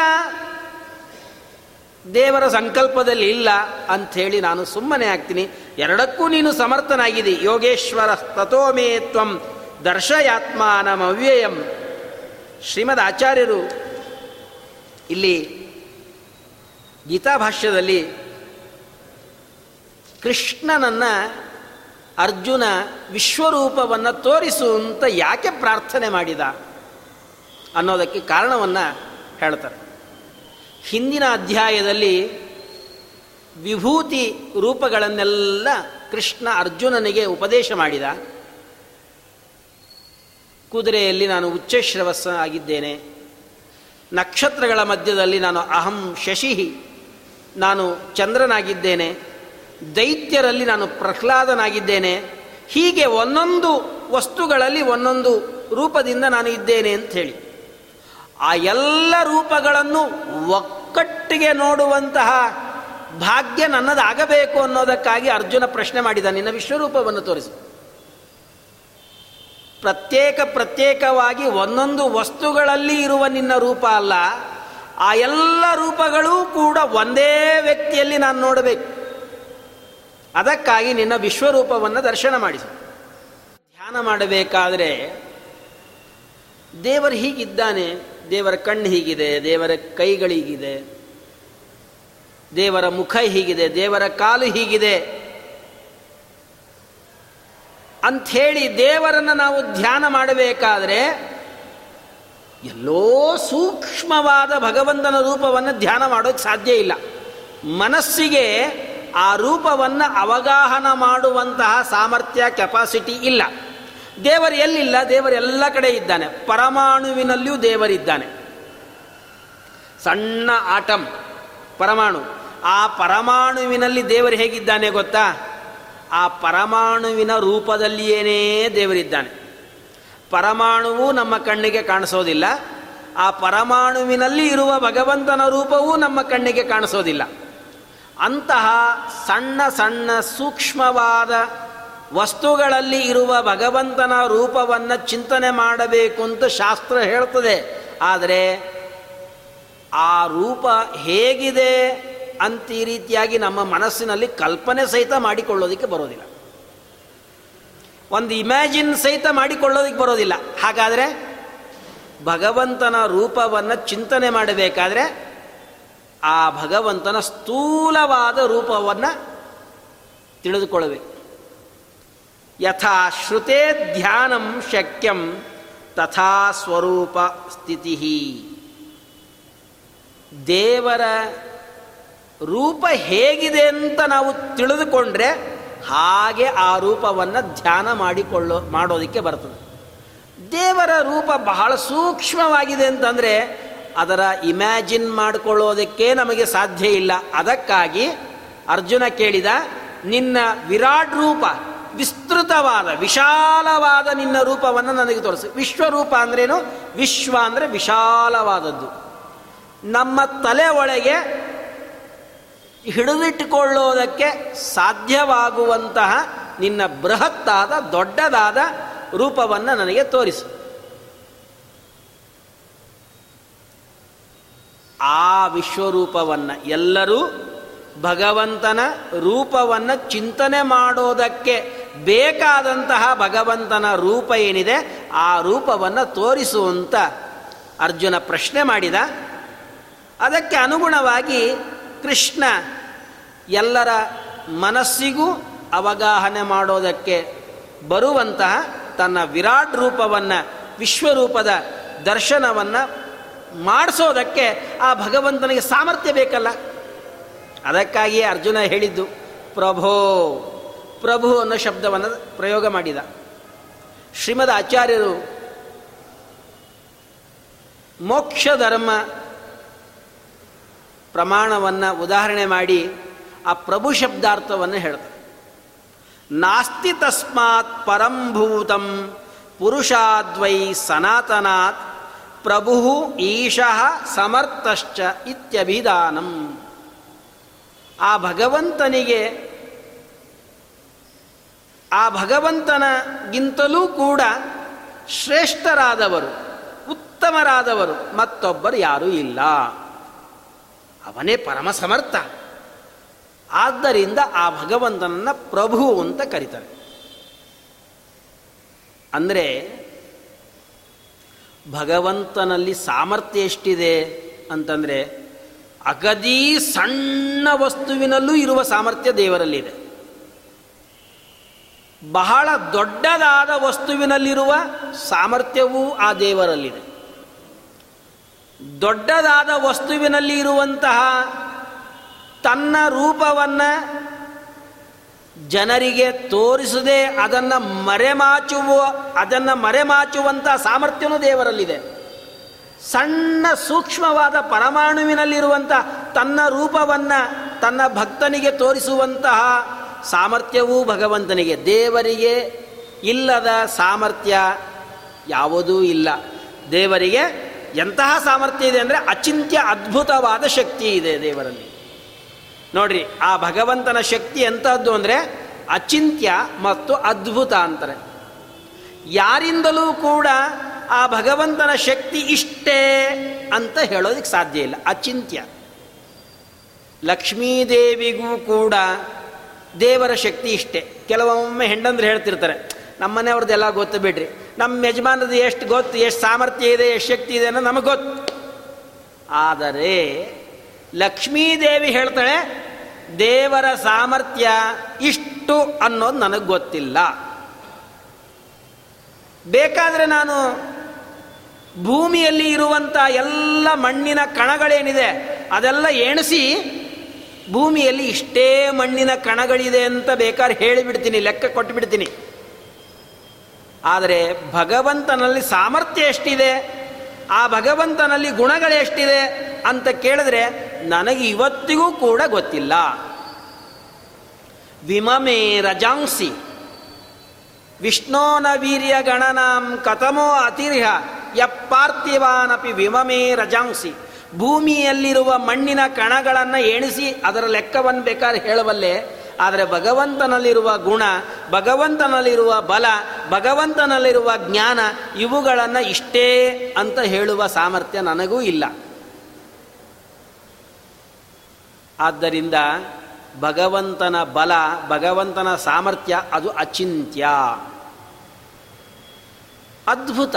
ದೇವರ ಸಂಕಲ್ಪದಲ್ಲಿ ಇಲ್ಲ ಅಂಥೇಳಿ ನಾನು ಸುಮ್ಮನೆ ಆಗ್ತೀನಿ. ಎರಡಕ್ಕೂ ನೀನು ಸಮರ್ಥನಾಗಿದೆ. ಯೋಗೇಶ್ವರ ತಥೋಮೇ ತ್ವಂ ದರ್ಶಯಾತ್ಮಾನಮವ್ಯಯಂ. ಶ್ರೀಮದ್ ಆಚಾರ್ಯರು ಇಲ್ಲಿ ಗೀತಾಭಾಷ್ಯದಲ್ಲಿ ಕೃಷ್ಣನನ್ನು ಅರ್ಜುನ ವಿಶ್ವರೂಪವನ್ನು ತೋರಿಸು ಅಂತ ಯಾಕೆ ಪ್ರಾರ್ಥನೆ ಮಾಡಿದ ಅನ್ನೋದಕ್ಕೆ ಕಾರಣವನ್ನು ಹೇಳ್ತಾರೆ. ಹಿಂದಿನ ಅಧ್ಯಾಯದಲ್ಲಿ ವಿಭೂತಿ ರೂಪಗಳನ್ನೆಲ್ಲ ಕೃಷ್ಣ ಅರ್ಜುನನಿಗೆ ಉಪದೇಶ ಮಾಡಿದ. ಕುದುರೆಯಲ್ಲಿ ನಾನು ಉಚ್ಚಶ್ರವಸ್ಸ ಆಗಿದ್ದೇನೆ. ನಕ್ಷತ್ರಗಳ ಮಧ್ಯದಲ್ಲಿ ನಾನು ಅಹಂ ಶಶಿ ನಾನು ಚಂದ್ರನಾಗಿದ್ದೇನೆ, ದೈತ್ಯರಲ್ಲಿ ನಾನು ಪ್ರಹ್ಲಾದನಾಗಿದ್ದೇನೆ, ಹೀಗೆ ಒಂದೊಂದು ವಸ್ತುಗಳಲ್ಲಿ ಒಂದೊಂದು ರೂಪದಿಂದ ನಾನು ಇದ್ದೇನೆ ಅಂತ ಹೇಳಿ. ಆ ಎಲ್ಲ ರೂಪಗಳನ್ನು ಒಕ್ಕಟ್ಟಿಗೆ ನೋಡುವಂತಹ ಭಾಗ್ಯ ನನ್ನದಾಗಬೇಕು ಅನ್ನೋದಕ್ಕಾಗಿ ಅರ್ಜುನ ಪ್ರಶ್ನೆ ಮಾಡಿದ. ನಿನ್ನ ವಿಶ್ವರೂಪವನ್ನು ತೋರಿಸಿ. ಪ್ರತ್ಯೇಕ ಪ್ರತ್ಯೇಕವಾಗಿ ಒಂದೊಂದು ವಸ್ತುಗಳಲ್ಲಿ ಇರುವ ನಿನ್ನ ರೂಪ ಅಲ್ಲ ಆ ಎಲ್ಲ ರೂಪಗಳೂ ಕೂಡ ಒಂದೇ ವ್ಯಕ್ತಿಯಲ್ಲಿ ನಾನು ನೋಡಬೇಕು. ಅದಕ್ಕಾಗಿ ನಿನ್ನ ವಿಶ್ವರೂಪವನ್ನು ದರ್ಶನ ಮಾಡಿಸು. ಧ್ಯಾನ ಮಾಡಬೇಕಾದರೆ ದೇವರು ಹೀಗಿದ್ದಾನೆ, ದೇವರ ಕಣ್ಣು ಹೀಗಿದೆ, ದೇವರ ಕೈಗಳಿಗಿದೆ ದೇವರ ಮುಖ ಹೀಗಿದೆ, ದೇವರ ಕಾಲು ಹೀಗಿದೆ. ಅಂಥೇಳಿ ದೇವರನ್ನು ನಾವು ಧ್ಯಾನ ಮಾಡಬೇಕಾದ್ರೆ ಎಲ್ಲೋ ಸೂಕ್ಷ್ಮವಾದ ಭಗವಂತನ ರೂಪವನ್ನು ಧ್ಯಾನ ಮಾಡೋಕ್ಕೆ ಸಾಧ್ಯ ಇಲ್ಲ. ಮನಸ್ಸಿಗೆ ಆ ರೂಪವನ್ನು ಅವಗಾಹನ ಮಾಡುವಂತಹ ಸಾಮರ್ಥ್ಯ, ಕೆಪಾಸಿಟಿ ಇಲ್ಲ. ದೇವರು ಎಲ್ಲಿಲ್ಲ? ದೇವರು ಎಲ್ಲ ಕಡೆ ಇದ್ದಾನೆ. ಪರಮಾಣುವಿನಲ್ಲಿಯೂ ದೇವರಿದ್ದಾನೆ. ಸಣ್ಣ ಆಟಂ ಪರಮಾಣು. ಆ ಪರಮಾಣುವಿನಲ್ಲಿ ದೇವರು ಹೇಗಿದ್ದಾನೆ ಗೊತ್ತಾ? ಆ ಪರಮಾಣುವಿನ ರೂಪದಲ್ಲಿಯೇನೇ ದೇವರಿದ್ದಾನೆ. ಪರಮಾಣುವು ನಮ್ಮ ಕಣ್ಣಿಗೆ ಕಾಣಿಸೋದಿಲ್ಲ. ಆ ಪರಮಾಣುವಿನಲ್ಲಿ ಇರುವ ಭಗವಂತನ ರೂಪವೂ ನಮ್ಮ ಕಣ್ಣಿಗೆ ಕಾಣಿಸೋದಿಲ್ಲ. ಅಂತಹ ಸಣ್ಣ ಸಣ್ಣ ಸೂಕ್ಷ್ಮವಾದ ವಸ್ತುಗಳಲ್ಲಿ ಇರುವ ಭಗವಂತನ ರೂಪವನ್ನು ಚಿಂತನೆ ಮಾಡಬೇಕು ಅಂತ ಶಾಸ್ತ್ರ ಹೇಳ್ತದೆ. ಆದರೆ ಆ ರೂಪ ಹೇಗಿದೆ ಅಂತ ಈ ರೀತಿಯಾಗಿ ನಮ್ಮ ಮನಸ್ಸಿನಲ್ಲಿ ಕಲ್ಪನೆ ಸಹಿತ ಮಾಡಿಕೊಳ್ಳೋದಕ್ಕೆ ಬರೋದಿಲ್ಲ. ಒಂದು ಇಮ್ಯಾಜಿನ್ ಸಹಿತ ಮಾಡಿಕೊಳ್ಳೋದಕ್ಕೆ ಬರೋದಿಲ್ಲ. ಹಾಗಾದರೆ ಭಗವಂತನ ರೂಪವನ್ನು ಚಿಂತನೆ ಮಾಡಬೇಕಾದ್ರೆ ಆ ಭಗವಂತನ ಸ್ಥೂಲವಾದ ರೂಪವನ್ನು ತಿಳಿದುಕೊಳ್ಳಬೇಕು. ಯಥಾ ಶ್ರುತೆ ಧ್ಯಾನಂ ಶಕ್ಯಂ ತಥಾ ಸ್ವರೂಪ ಸ್ಥಿತಿ ದೇವರ ರೂಪ ಹೇಗಿದೆ ಅಂತ ನಾವು ತಿಳಿದುಕೊಂಡ್ರೆ ಹಾಗೆ ಆ ರೂಪವನ್ನು ಧ್ಯಾನ ಮಾಡಿಕೊಳ್ಳೋ, ಮಾಡೋದಕ್ಕೆ ಬರ್ತದೆ. ದೇವರ ರೂಪ ಬಹಳ ಸೂಕ್ಷ್ಮವಾಗಿದೆ ಅಂತಂದರೆ ಅದರ ಇಮ್ಯಾಜಿನ್ ಮಾಡಿಕೊಳ್ಳೋದಕ್ಕೆ ನಮಗೆ ಸಾಧ್ಯ ಇಲ್ಲ. ಅದಕ್ಕಾಗಿ ಅರ್ಜುನ ಕೇಳಿದ, ನಿನ್ನ ವಿರಾಟ್ ರೂಪ, ವಿಸ್ತೃತವಾದ, ವಿಶಾಲವಾದ ನಿನ್ನ ರೂಪವನ್ನು ನನಗೆ ತೋರಿಸು. ವಿಶ್ವರೂಪ ಅಂದ್ರೇನು? ವಿಶ್ವ ಅಂದರೆ ವಿಶಾಲವಾದದ್ದು. ನಮ್ಮ ತಲೆ ಒಳಗೆ ಹಿಡಿದಿಟ್ಟುಕೊಳ್ಳೋದಕ್ಕೆ ಸಾಧ್ಯವಾಗುವಂತಹ ನಿನ್ನ ಬೃಹತ್ತಾದ, ದೊಡ್ಡದಾದ ರೂಪವನ್ನು ನನಗೆ ತೋರಿಸು. ಆ ವಿಶ್ವರೂಪವನ್ನು, ಎಲ್ಲರೂ ಭಗವಂತನ ರೂಪವನ್ನು ಚಿಂತನೆ ಮಾಡೋದಕ್ಕೆ ಬೇಕಾದಂತಹ ಭಗವಂತನ ರೂಪ ಏನಿದೆ, ಆ ರೂಪವನ್ನು ತೋರಿಸುವಂತ ಅರ್ಜುನ ಪ್ರಶ್ನೆ ಮಾಡಿದ. ಅದಕ್ಕೆ ಅನುಗುಣವಾಗಿ ಕೃಷ್ಣ ಎಲ್ಲರ ಮನಸ್ಸಿಗೂ ಅವಗಾಹನೆ ಮಾಡೋದಕ್ಕೆ ಬರುವಂತಹ ತನ್ನ ವಿರಾಟ್ ರೂಪವನ್ನು, ವಿಶ್ವರೂಪದ ದರ್ಶನವನ್ನು ಮಾಡಿಸೋದಕ್ಕೆ ಆ ಭಗವಂತನಿಗೆ ಸಾಮರ್ಥ್ಯ ಬೇಕಲ್ಲ. ಅದಕ್ಕಾಗಿಯೇ ಅರ್ಜುನ ಹೇಳಿದ್ದು, ಪ್ರಭೋ, ಪ್ರಭು ಅನ್ನೋ ಶಬ್ದವನ್ನು ಪ್ರಯೋಗ ಮಾಡಿದ. ಶ್ರೀಮದ್ ಆಚಾರ್ಯರು ಮೋಕ್ಷ ಧರ್ಮ ಪ್ರಮಾಣವನ್ನು ಉದಾಹರಣೆ ಮಾಡಿ ಆ ಪ್ರಭು ಶಬ್ದಾರ್ಥವನ್ನು ಹೇಳ್ತಾರೆ. ನಾಸ್ತಿ ತಸ್ಮಾತ್ ಪರಂಭೂತಂ ಪುರುಷಾದ್ವೈ ಸನಾತನಾತ್ ಪ್ರಭು ಈಶಃ ಸಮರ್ಥಶ್ಚ ಇತ್ಯಭಿಧಾನಂ. ಆ ಭಗವಂತನಿಗೆ ಆ ಭಗವಂತನಗಿಂತಲೂ ಕೂಡ ಶ್ರೇಷ್ಠರಾದವರು, ಉತ್ತಮರಾದವರು ಮತ್ತೊಬ್ಬರು ಯಾರೂ ಇಲ್ಲ. ಅವನೇ ಪರಮ ಸಮರ್ಥ. ಆದ್ದರಿಂದ ಆ ಭಗವಂತನನ್ನ ಪ್ರಭು ಅಂತ ಕರೀತಾರೆ. ಅಂದರೆ ಭಗವಂತನಲ್ಲಿ ಸಾಮರ್ಥ್ಯ ಎಷ್ಟಿದೆ ಅಂತಂದರೆ ಅಗದಿ ಸಣ್ಣ ವಸ್ತುವಿನಲ್ಲೂ ಇರುವ ಸಾಮರ್ಥ್ಯ ದೇವರಲ್ಲಿದೆ. ಬಹಳ ದೊಡ್ಡದಾದ ವಸ್ತುವಿನಲ್ಲಿರುವ ಸಾಮರ್ಥ್ಯವೂ ಆ ದೇವರಲ್ಲಿದೆ. ದೊಡ್ಡದಾದ ವಸ್ತುವಿನಲ್ಲಿ ಇರುವಂತಹ ತನ್ನ ರೂಪವನ್ನು ಜನರಿಗೆ ತೋರಿಸದೆ ಅದನ್ನು ಮರೆಮಾಚುವ, ಅದನ್ನು ಮರೆಮಾಚುವಂಥ ಸಾಮರ್ಥ್ಯನೂ ದೇವರಲ್ಲಿದೆ. ಸಣ್ಣ ಸೂಕ್ಷ್ಮವಾದ ಪರಮಾಣುವಿನಲ್ಲಿರುವಂಥ ತನ್ನ ರೂಪವನ್ನು ತನ್ನ ಭಕ್ತನಿಗೆ ತೋರಿಸುವಂತಹ ಸಾಮರ್ಥ್ಯವೂ ಭಗವಂತನಿಗೆ. ದೇವರಿಗೆ ಇಲ್ಲದ ಸಾಮರ್ಥ್ಯ ಯಾವುದೂ ಇಲ್ಲ. ದೇವರಿಗೆ ಎಂತಹ ಸಾಮರ್ಥ್ಯ ಇದೆ ಅಂದರೆ ಅಚಿಂತ್ಯ ಅದ್ಭುತವಾದ ಶಕ್ತಿ ಇದೆ ದೇವರಲ್ಲಿ. ನೋಡ್ರಿ, ಆ ಭಗವಂತನ ಶಕ್ತಿ ಎಂಥದ್ದು ಅಂದರೆ ಅಚಿಂತ್ಯ ಮತ್ತು ಅದ್ಭುತ ಅಂತಾರೆ. ಯಾರಿಂದಲೂ ಕೂಡ ಆ ಭಗವಂತನ ಶಕ್ತಿ ಇಷ್ಟೇ ಅಂತ ಹೇಳೋದಕ್ಕೆ ಸಾಧ್ಯ ಇಲ್ಲ. ಅಚಿಂತ್ಯ. ಲಕ್ಷ್ಮೀದೇವಿಗೂ ಕೂಡ ದೇವರ ಶಕ್ತಿ ಇಷ್ಟೇ. ಕೆಲವೊಮ್ಮೆ ಹೆಂಡಂದ್ರೆ ಹೇಳ್ತಿರ್ತಾರೆ, ನಮ್ಮ ಮನೆಯವ್ರದ್ದೆಲ್ಲ ಗೊತ್ತು ಬಿಡ್ರಿ. ನಮ್ಮ ಯಜಮಾನದ ಎಷ್ಟು ಗೊತ್ತು, ಎಷ್ಟು ಸಾಮರ್ಥ್ಯ ಇದೆ, ಎಷ್ಟು ಶಕ್ತಿ ಇದೆ ಅನ್ನೋ ನಮಗೆ ಗೊತ್ತು. ಆದರೆ ಲಕ್ಷ್ಮೀದೇವಿ ಹೇಳ್ತಾಳೆ, ದೇವರ ಸಾಮರ್ಥ್ಯ ಇಷ್ಟು ಅನ್ನೋದು ನನಗೆ ಗೊತ್ತಿಲ್ಲ. ಬೇಕಾದರೆ ನಾನು ಭೂಮಿಯಲ್ಲಿ ಇರುವಂಥ ಎಲ್ಲ ಮಣ್ಣಿನ ಕಣಗಳೇನಿದೆ, ಅದೆಲ್ಲ ಎಣಿಸಿ ಭೂಮಿಯಲ್ಲಿ ಇಷ್ಟೇ ಮಣ್ಣಿನ ಕಣಗಳಿದೆ ಅಂತ ಬೇಕಾದ್ರೆ ಹೇಳಿಬಿಡ್ತೀನಿ, ಲೆಕ್ಕ ಕೊಟ್ಟು ಬಿಡ್ತೀನಿ ಆದರೆ ಭಗವಂತನಲ್ಲಿ ಸಾಮರ್ಥ್ಯ ಎಷ್ಟಿದೆ? ಆ ಭಗವಂತನಲ್ಲಿ ಗುಣಗಳು ಎಷ್ಟಿದೆ ಅಂತ ಕೇಳಿದ್ರೆ ನನಗೆ ಇವತ್ತಿಗೂ ಕೂಡ ಗೊತ್ತಿಲ್ಲ. ವಿಮಮೇ ರಜಾಂಸಿ. ವಿಷ್ಣೋನ ವೀರ್ಯ ಗಣನಾಂ ಕಥಮೋ ಅತಿರ್ಹ ಯಪ್ಪಾರ್ಥಿವಾನಪಿ ವಿಮಮೇ ರಜಾಂಸಿ. ಭೂಮಿಯಲ್ಲಿರುವ ಮಣ್ಣಿನ ಕಣಗಳನ್ನು ಎಣಿಸಿ ಅದರ ಲೆಕ್ಕವನ್ನು ಬೇಕಾದ್ರೆ ಹೇಳಬಲ್ಲೆ ಆದರೆ ಭಗವಂತನಲ್ಲಿರುವ ಗುಣ, ಭಗವಂತನಲ್ಲಿರುವ ಬಲ, ಭಗವಂತನಲ್ಲಿರುವ ಜ್ಞಾನ ಇವುಗಳನ್ನು ಇಷ್ಟೇ ಅಂತ ಹೇಳುವ ಸಾಮರ್ಥ್ಯ ನನಗೂ ಇಲ್ಲ. ಆದ್ದರಿಂದ ಭಗವಂತನ ಬಲ, ಭಗವಂತನ ಸಾಮರ್ಥ್ಯ ಅದು ಅಚಿಂತ್ಯ. ಅದ್ಭುತ.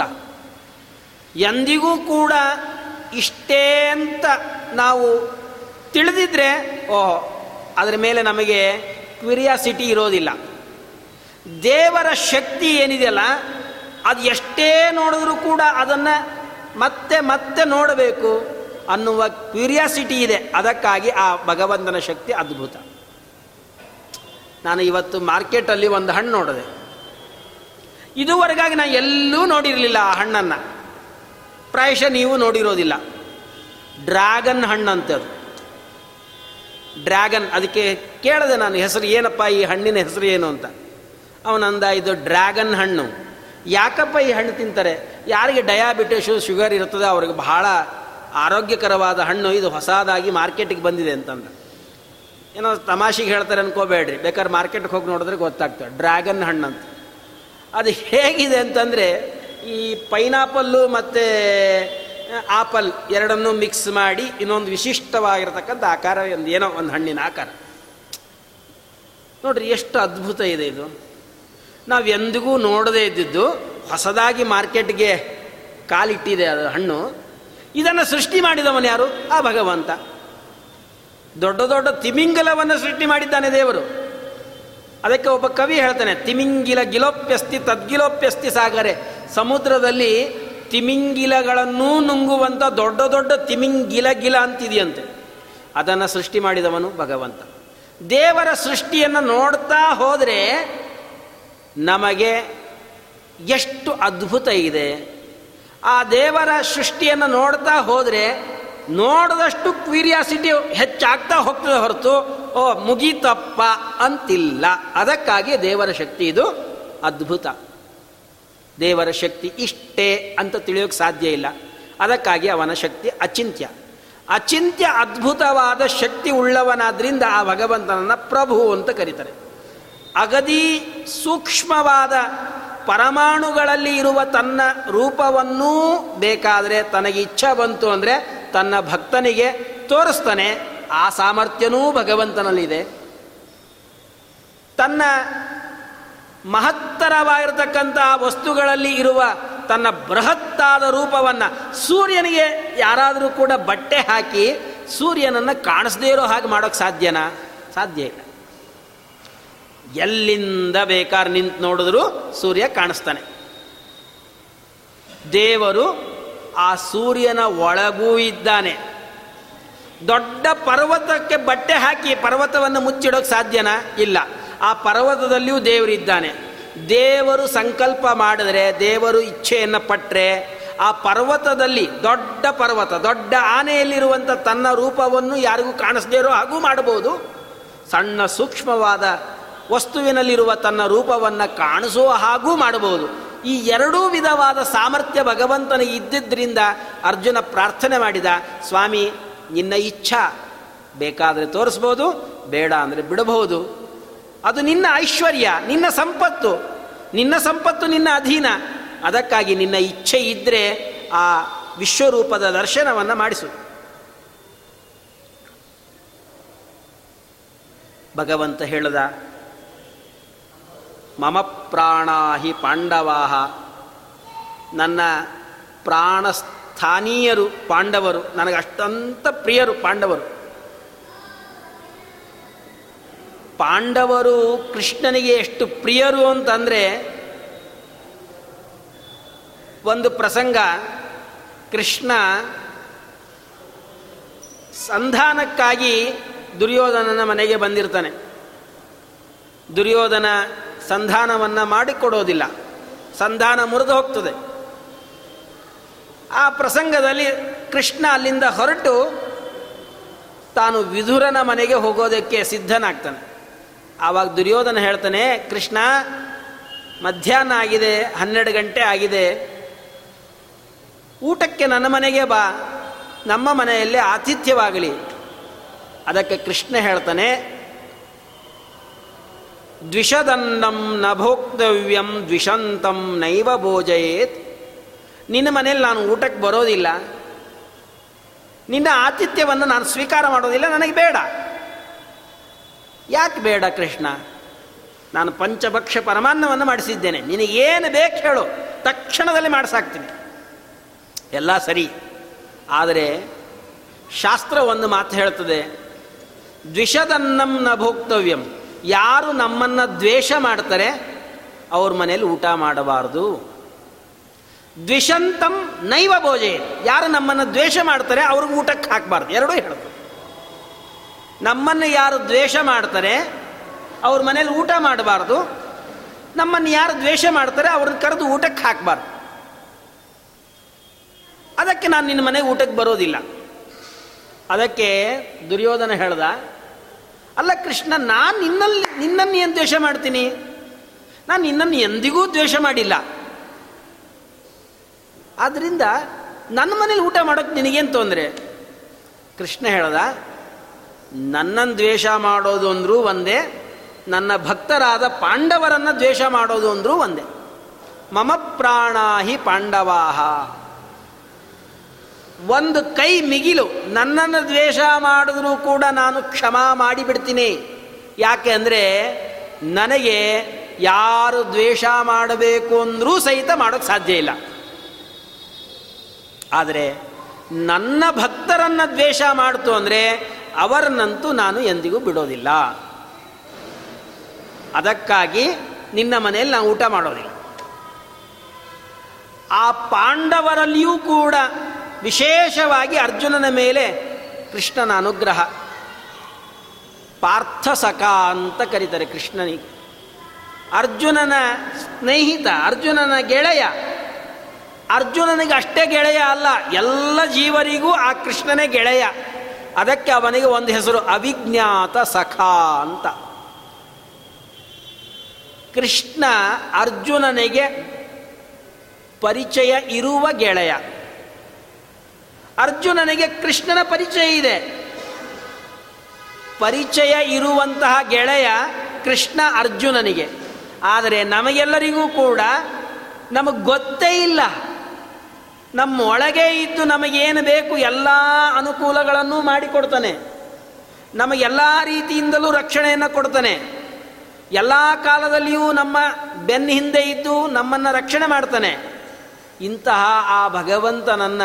ಎಂದಿಗೂ ಕೂಡ ಇಷ್ಟೇ ಅಂತ ನಾವು ತಿಳಿದಿದ್ರೆ, ಓಹ್, ಅದರ ಮೇಲೆ ನಮಗೆ ಕ್ಯೂರಿಯಾಸಿಟಿ ಇರೋದಿಲ್ಲ. ದೇವರ ಶಕ್ತಿ ಏನಿದೆಯಲ್ಲ, ಅದು ಎಷ್ಟೇ ನೋಡಿದ್ರೂ ಕೂಡ ಅದನ್ನು ಮತ್ತೆ ಮತ್ತೆ ನೋಡಬೇಕು ಅನ್ನುವ ಕ್ಯೂರಿಯಾಸಿಟಿ ಇದೆ. ಅದಕ್ಕಾಗಿ ಆ ಭಗವಂತನ ಶಕ್ತಿ ಅದ್ಭುತ. ನಾನು ಇವತ್ತು ಮಾರ್ಕೆಟಲ್ಲಿ ಒಂದು ಹಣ್ಣು ನೋಡಿದೆ. ಇದುವರೆಗಾಗಿ ನಾನು ಎಲ್ಲೂ ನೋಡಿರಲಿಲ್ಲ ಆ ಹಣ್ಣನ್ನು. ಪ್ರಾಯಶಃ ನೀವು ನೋಡಿರೋದಿಲ್ಲ. ಡ್ರ್ಯಾಗನ್ ಹಣ್ಣಂತದು. ಡ್ರ್ಯಾಗನ್ ಅದಕ್ಕೆ ಕೇಳಿದೆ ನಾನು ಹೆಸರು ಏನಪ್ಪ? ಈ ಹಣ್ಣಿನ ಹೆಸರು ಏನು ಅಂತ? ಅವನಂದ ಇದು ಡ್ರ್ಯಾಗನ್ ಹಣ್ಣು. ಯಾಕಪ್ಪ ಈ ಹಣ್ಣು ತಿಂತಾರೆ? ಯಾರಿಗೆ ಡಯಾಬಿಟಿಸು, ಶುಗರ್ ಇರ್ತದೆ ಅವ್ರಿಗೆ ಬಹಳ ಆರೋಗ್ಯಕರವಾದ ಹಣ್ಣು. ಇದು ಹೊಸದಾಗಿ ಮಾರ್ಕೆಟಿಗೆ ಬಂದಿದೆ ಅಂತಂದ. ಏನೋ ತಮಾಷೆಗೆ ಹೇಳ್ತಾರೆ ಅನ್ಕೋಬೇಡ್ರಿ. ಬೇಕಾದ್ರೆ ಮಾರ್ಕೆಟ್ಗೆ ಹೋಗಿ ನೋಡಿದ್ರೆ ಗೊತ್ತಾಗ್ತದೆ. ಡ್ರ್ಯಾಗನ್ ಹಣ್ಣು ಅಂತ. ಅದು ಹೇಗಿದೆ ಅಂತಂದರೆ, ಈ ಪೈನಾಪಲ್ಲು ಮತ್ತು ಆಪಲ್ ಎರಡನ್ನೂ ಮಿಕ್ಸ್ ಮಾಡಿ ಇನ್ನೊಂದು ವಿಶಿಷ್ಟವಾಗಿರತಕ್ಕಂಥ ಆಕಾರ ಒಂದು ಏನೋ ಒಂದು ಹಣ್ಣಿನ ಆಕಾರ. ನೋಡ್ರಿ ಎಷ್ಟು ಅದ್ಭುತ ಇದೆ ಇದು. ನಾವು ಎಂದಿಗೂ ನೋಡದೇ ಇದ್ದಿದ್ದು ಹೊಸದಾಗಿ ಮಾರ್ಕೆಟ್ಗೆ ಕಾಲಿಟ್ಟಿದೆ ಅದು ಹಣ್ಣು. ಇದನ್ನು ಸೃಷ್ಟಿ ಮಾಡಿದವನು ಯಾರು? ಆ ಭಗವಂತ. ದೊಡ್ಡ ದೊಡ್ಡ ತಿಮಿಂಗಲವನ್ನು ಸೃಷ್ಟಿ ಮಾಡಿದ್ದಾನೆ ದೇವರು. ಅದಕ್ಕೆ ಒಬ್ಬ ಕವಿ ಹೇಳ್ತಾನೆ, ತಿಮಿಂಗಿಲ ಗಿಲೋಪ್ಯಸ್ತಿ ತದ್ಗಿಲೋಪ್ಯಸ್ತಿ ಸಾಗರೆ, ಸಮುದ್ರದಲ್ಲಿ ತಿಮಿಂಗಿಲಗಳನ್ನೂ ನುಂಗುವಂಥ ದೊಡ್ಡ ದೊಡ್ಡ ತಿಮಿಂಗಿಲ ಗಿಲ ಅಂತಿದೆಯಂತೆ. ಅದನ್ನು ಸೃಷ್ಟಿ ಮಾಡಿದವನು ಭಗವಂತ. ದೇವರ ಸೃಷ್ಟಿಯನ್ನು ನೋಡ್ತಾ ಹೋದರೆ ನಮಗೆ ಎಷ್ಟು ಅದ್ಭುತ ಇದೆ. ಆ ದೇವರ ಸೃಷ್ಟಿಯನ್ನು ನೋಡ್ತಾ ಹೋದರೆ ನೋಡಿದಷ್ಟು ಕ್ಯೂರಿಯಾಸಿಟಿ ಹೆಚ್ಚಾಗ್ತಾ ಹೋಗ್ತದೆ ಹೊರತು, ಓ, ಮುಗಿತಪ್ಪ ಅಂತಿಲ್ಲ. ಅದಕ್ಕಾಗಿ ದೇವರ ಶಕ್ತಿ ಇದು ಅದ್ಭುತ. ದೇವರ ಶಕ್ತಿ ಇಷ್ಟೇ ಅಂತ ತಿಳಿಯೋಕೆ ಸಾಧ್ಯ ಇಲ್ಲ. ಅದಕ್ಕಾಗಿ ಅವನ ಶಕ್ತಿ ಅಚಿಂತ್ಯ. ಅಚಿಂತ್ಯ ಅದ್ಭುತವಾದ ಶಕ್ತಿ ಉಳ್ಳವನಾದ್ರಿಂದ ಆ ಭಗವಂತನನ್ನು ಪ್ರಭು ಅಂತ ಕರೀತಾರೆ. ಅಗದಿ ಸೂಕ್ಷ್ಮವಾದ ಪರಮಾಣುಗಳಲ್ಲಿ ಇರುವ ತನ್ನ ರೂಪವನ್ನೂ ಬೇಕಾದರೆ ತನಗೆ ಇಚ್ಛೆ ಬಂತು ಅಂದರೆ ತನ್ನ ಭಕ್ತನಿಗೆ ತೋರಿಸ್ತಾನೆ. ಆ ಸಾಮರ್ಥ್ಯನೂ ಭಗವಂತನಲ್ಲಿದೆ. ತನ್ನ ಮಹತ್ತರವಾಗಿರತಕ್ಕಂಥ ವಸ್ತುಗಳಲ್ಲಿ ಇರುವ ತನ್ನ ಬೃಹತ್ತಾದ ರೂಪವನ್ನು ಸೂರ್ಯನಿಗೆ ಯಾರಾದರೂ ಕೂಡ ಬಟ್ಟೆ ಹಾಕಿ ಸೂರ್ಯನನ್ನು ಕಾಣಿಸದೇ ಇರೋ ಹಾಗೆ ಮಾಡೋಕ್ಕೆ ಸಾಧ್ಯನಾ? ಸಾಧ್ಯ ಇಲ್ಲ. ಎಲ್ಲಿಂದ ಬೇಕಾದ್ರೆ ನಿಂತು ನೋಡಿದ್ರು ಸೂರ್ಯ ಕಾಣಿಸ್ತಾನೆ. ದೇವರು ಆ ಸೂರ್ಯನ ಒಳಗೂ ಇದ್ದಾನೆ. ದೊಡ್ಡ ಪರ್ವತಕ್ಕೆ ಬಟ್ಟೆ ಹಾಕಿ ಪರ್ವತವನ್ನು ಮುಚ್ಚಿಡೋಕೆ ಸಾಧ್ಯನಾ? ಇಲ್ಲ. ಆ ಪರ್ವತದಲ್ಲಿಯೂ ದೇವರಿದ್ದಾನೆ ದೇವರು ಸಂಕಲ್ಪ ಮಾಡಿದ್ರೆ, ದೇವರು ಇಚ್ಛೆಯನ್ನು ಪಟ್ಟರೆ ಆ ಪರ್ವತದಲ್ಲಿ ದೊಡ್ಡ ಪರ್ವತ, ದೊಡ್ಡ ಆನೆಯಲ್ಲಿರುವಂಥ ತನ್ನ ರೂಪವನ್ನು ಯಾರಿಗೂ ಕಾಣಿಸದೇ ಇರೋ ಹಾಗೂ ಮಾಡಬಹುದು. ಸಣ್ಣ ಸೂಕ್ಷ್ಮವಾದ ವಸ್ತುವಿನಲ್ಲಿರುವ ತನ್ನ ರೂಪವನ್ನು ಕಾಣಿಸುವ ಹಾಗೂ ಮಾಡಬಹುದು. ಈ ಎರಡೂ ವಿಧವಾದ ಸಾಮರ್ಥ್ಯ ಭಗವಂತನ ಇದ್ದಿದ್ದರಿಂದ ಅರ್ಜುನ ಪ್ರಾರ್ಥನೆ ಮಾಡಿದ, ಸ್ವಾಮಿ, ನಿನ್ನ ಇಚ್ಛಾ ಬೇಕಾದರೆ ತೋರಿಸ್ಬೋದು, ಬೇಡ ಅಂದರೆ ಬಿಡಬಹುದು. ಅದು ನಿನ್ನ ಐಶ್ವರ್ಯ, ನಿನ್ನ ಸಂಪತ್ತು ನಿನ್ನ ಸಂಪತ್ತು, ನಿನ್ನ ಅಧೀನ. ಅದಕ್ಕಾಗಿ ನಿನ್ನ ಇಚ್ಛೆ ಇದ್ದರೆ ಆ ವಿಶ್ವರೂಪದ ದರ್ಶನವನ್ನು ಮಾಡಿಸು. ಭಗವಂತ ಹೇಳದ, ಮಮ ಪ್ರಾಣಾಹಿ ಪಾಂಡವಾಹ. ನನ್ನ ಪ್ರಾಣಸ್ಥಾನೀಯರು ಪಾಂಡವರು ನನಗೆ ಅಷ್ಟಂತ ಪ್ರಿಯರು ಪಾಂಡವರು. ಪಾಂಡವರು ಕೃಷ್ಣನಿಗೆ ಎಷ್ಟು ಪ್ರಿಯರು ಅಂತಂದರೆ ಒಂದು ಪ್ರಸಂಗ. ಕೃಷ್ಣ ಸಂಧಾನಕ್ಕಾಗಿ ದುರ್ಯೋಧನನ ಮನೆಗೆ ಬಂದಿರ್ತಾನೆ. ದುರ್ಯೋಧನ ಸಂಧಾನವನ್ನು ಮಾಡಿಕೊಡೋದಿಲ್ಲ. ಸಂಧಾನ ಮುರಿದು ಹೋಗ್ತದೆ. ಆ ಪ್ರಸಂಗದಲ್ಲಿ ಕೃಷ್ಣ ಅಲ್ಲಿಂದ ಹೊರಟು ತಾನು ವಿಧುರನ ಮನೆಗೆ ಹೋಗೋದಕ್ಕೆ ಸಿದ್ಧನಾಗ್ತಾನೆ. ಆವಾಗ ದುರ್ಯೋಧನ ಹೇಳ್ತಾನೆ, ಕೃಷ್ಣ, ಮಧ್ಯಾಹ್ನ ಆಗಿದೆ, ಹನ್ನೆರಡು ಗಂಟೆ ಆಗಿದೆ. ಊಟಕ್ಕೆ ನನ್ನ ಮನೆಗೆ ಬಾ. ನಮ್ಮ ಮನೆಯಲ್ಲಿ ಆತಿಥ್ಯವಾಗಲಿ. ಅದಕ್ಕೆ ಕೃಷ್ಣ ಹೇಳ್ತಾನೆ, ದ್ವಿಷದನ್ನಂ ನ ಭೋಕ್ತವ್ಯಂ ದ್ವಿಷಂತಂ ನೈವ ಭೋಜಯೇತ್. ನಿನ್ನ ಮನೆಯಲ್ಲಿ ನಾನು ಊಟಕ್ಕೆ ಬರೋದಿಲ್ಲ. ನಿನ್ನ ಆತಿಥ್ಯವನ್ನು ನಾನು ಸ್ವೀಕಾರ ಮಾಡೋದಿಲ್ಲ, ನನಗೆ ಬೇಡ. ಯಾಕೆ ಬೇಡ ಕೃಷ್ಣ? ನಾನು ಪಂಚಭಕ್ಷ ಪರಮಾನ್ನವನ್ನು ಮಾಡಿಸಿದ್ದೇನೆ. ನಿನಗೇನು ಬೇಕು ಹೇಳು. ತಕ್ಷಣದಲ್ಲಿ ಮಾಡಿಸಾಕ್ತೀನಿ. ಎಲ್ಲ ಸರಿ. ಆದರೆ ಶಾಸ್ತ್ರ ಒಂದು ಮಾತು ಹೇಳ್ತದೆ, ದ್ವಿಷದನ್ನಂ ಭೋಕ್ತವ್ಯಂ. ಯಾರು ನಮ್ಮನ್ನು ದ್ವೇಷ ಮಾಡ್ತಾರೆ, ಅವ್ರ ಮನೇಲಿ ಊಟ ಮಾಡಬಾರ್ದು. ದ್ವಿಷಂತಂ ನೈವ ಭೋಜೆ ಯಾರು ನಮ್ಮನ್ನು ದ್ವೇಷ ಮಾಡ್ತಾರೆ, ಅವ್ರಿಗೆ ಊಟಕ್ಕೆ ಹಾಕಬಾರ್ದು. ಎರಡೂ ಹೇಳೋದು ನಮ್ಮನ್ನು ಯಾರು ದ್ವೇಷ ಮಾಡ್ತಾರೆ, ಅವ್ರ ಮನೇಲಿ ಊಟ ಮಾಡಬಾರ್ದು, ನಮ್ಮನ್ನು ಯಾರು ದ್ವೇಷ ಮಾಡ್ತಾರೆ, ಅವ್ರನ್ನ ಕರೆದು ಊಟಕ್ಕೆ ಹಾಕಬಾರ್ದು. ಅದಕ್ಕೆ ನಾನು ನಿನ್ನ ಮನೆಗೆ ಊಟಕ್ಕೆ ಬರೋದಿಲ್ಲ. ಅದಕ್ಕೆ ದುರ್ಯೋಧನ ಹೇಳ್ದ, ಅಲ್ಲ ಕೃಷ್ಣ, ನಾನು ನಿನ್ನಲ್ಲಿ, ನಿನ್ನನ್ನು ಏನು ದ್ವೇಷ ಮಾಡ್ತೀನಿ? ನಾನು ನಿನ್ನನ್ನು ಎಂದಿಗೂ ದ್ವೇಷ ಮಾಡಿಲ್ಲ. ಆದ್ದರಿಂದ ನನ್ನ ಮನೇಲಿ ಊಟ ಮಾಡೋಕ್ಕೆ ನಿನಗೇನು ತೊಂದರೆ? ಕೃಷ್ಣ ಹೇಳ್ದ ನನ್ನನ್ನು ದ್ವೇಷ ಮಾಡೋದು ಅಂದರೂ ಒಂದೇ, ನನ್ನ ಭಕ್ತರಾದ ಪಾಂಡವರನ್ನು ದ್ವೇಷ ಮಾಡೋದು ಅಂದರೂ ಒಂದೇ. ಮಮ ಪ್ರಾಣಾಹಿ ಪಾಂಡವಾಹ. ಒಂದು ಕೈ ಮಿಗಿಲು, ನನ್ನನ್ನು ದ್ವೇಷ ಮಾಡಿದ್ರೂ ಕೂಡ ನಾನು ಕ್ಷಮ ಮಾಡಿಬಿಡ್ತೀನಿ. ಯಾಕೆ ಅಂದರೆ, ನನಗೆ ಯಾರು ದ್ವೇಷ ಮಾಡಬೇಕು ಅಂದರೂ ಸಹಿತ ಮಾಡೋಕ್ಕೆ ಸಾಧ್ಯ ಇಲ್ಲ. ಆದರೆ, ನನ್ನ ಭಕ್ತರನ್ನು ದ್ವೇಷ ಮಾಡ್ತು ಅಂದರೆ ಅವರನ್ನಂತೂ ನಾನು ಎಂದಿಗೂ ಬಿಡೋದಿಲ್ಲ. ಅದಕ್ಕಾಗಿ ನಿನ್ನ ಮನೆಯಲ್ಲಿ ನಾವು ಊಟ ಮಾಡೋದಿಲ್ಲ. ಆ ಪಾಂಡವರಲ್ಲಿಯೂ ಕೂಡ ವಿಶೇಷವಾಗಿ ಅರ್ಜುನನ ಮೇಲೆ ಕೃಷ್ಣನ ಅನುಗ್ರಹ. ಪಾರ್ಥಸಕ ಅಂತ ಕರೀತಾರೆ ಕೃಷ್ಣನಿಗೆ ಅರ್ಜುನನ ಸ್ನೇಹಿತ, ಅರ್ಜುನನ ಗೆಳೆಯ. ಅರ್ಜುನನಿಗೆ ಅಷ್ಟೇ ಗೆಳೆಯ ಅಲ್ಲ, ಎಲ್ಲ ಜೀವರಿಗೂ ಆ ಕೃಷ್ಣನೇ ಗೆಳೆಯ. ಅದಕ್ಕೆ ಅವನಿಗೆ ಒಂದು ಹೆಸರು ಅವಿಜ್ಞಾತ ಸಖ ಅಂತ. ಕೃಷ್ಣ ಅರ್ಜುನನಿಗೆ ಪರಿಚಯ ಇರುವ ಗೆಳೆಯ. ಅರ್ಜುನನಿಗೆ ಕೃಷ್ಣನ ಪರಿಚಯ ಇದೆ. ಪರಿಚಯ ಇರುವಂತಹ ಗೆಳೆಯ ಕೃಷ್ಣ ಅರ್ಜುನನಿಗೆ. ಆದರೆ ನಮಗೆಲ್ಲರಿಗೂ ಕೂಡ ನಮಗೆ ಗೊತ್ತೇ ಇಲ್ಲ. ನಮ್ಮ ಒಳಗೆ ಇದ್ದು ನಮಗೇನು ಬೇಕು ಎಲ್ಲ ಅನುಕೂಲಗಳನ್ನು ಮಾಡಿಕೊಡ್ತಾನೆ. ನಮಗೆಲ್ಲ ರೀತಿಯಿಂದಲೂ ರಕ್ಷಣೆಯನ್ನು ಕೊಡ್ತಾನೆ. ಎಲ್ಲ ಕಾಲದಲ್ಲಿಯೂ ನಮ್ಮ ಬೆನ್ನ ಹಿಂದೆ ಇದ್ದು ನಮ್ಮನ್ನು ರಕ್ಷಣೆ ಮಾಡ್ತಾನೆ. ಇಂತಹ ಆ ಭಗವಂತನನ್ನ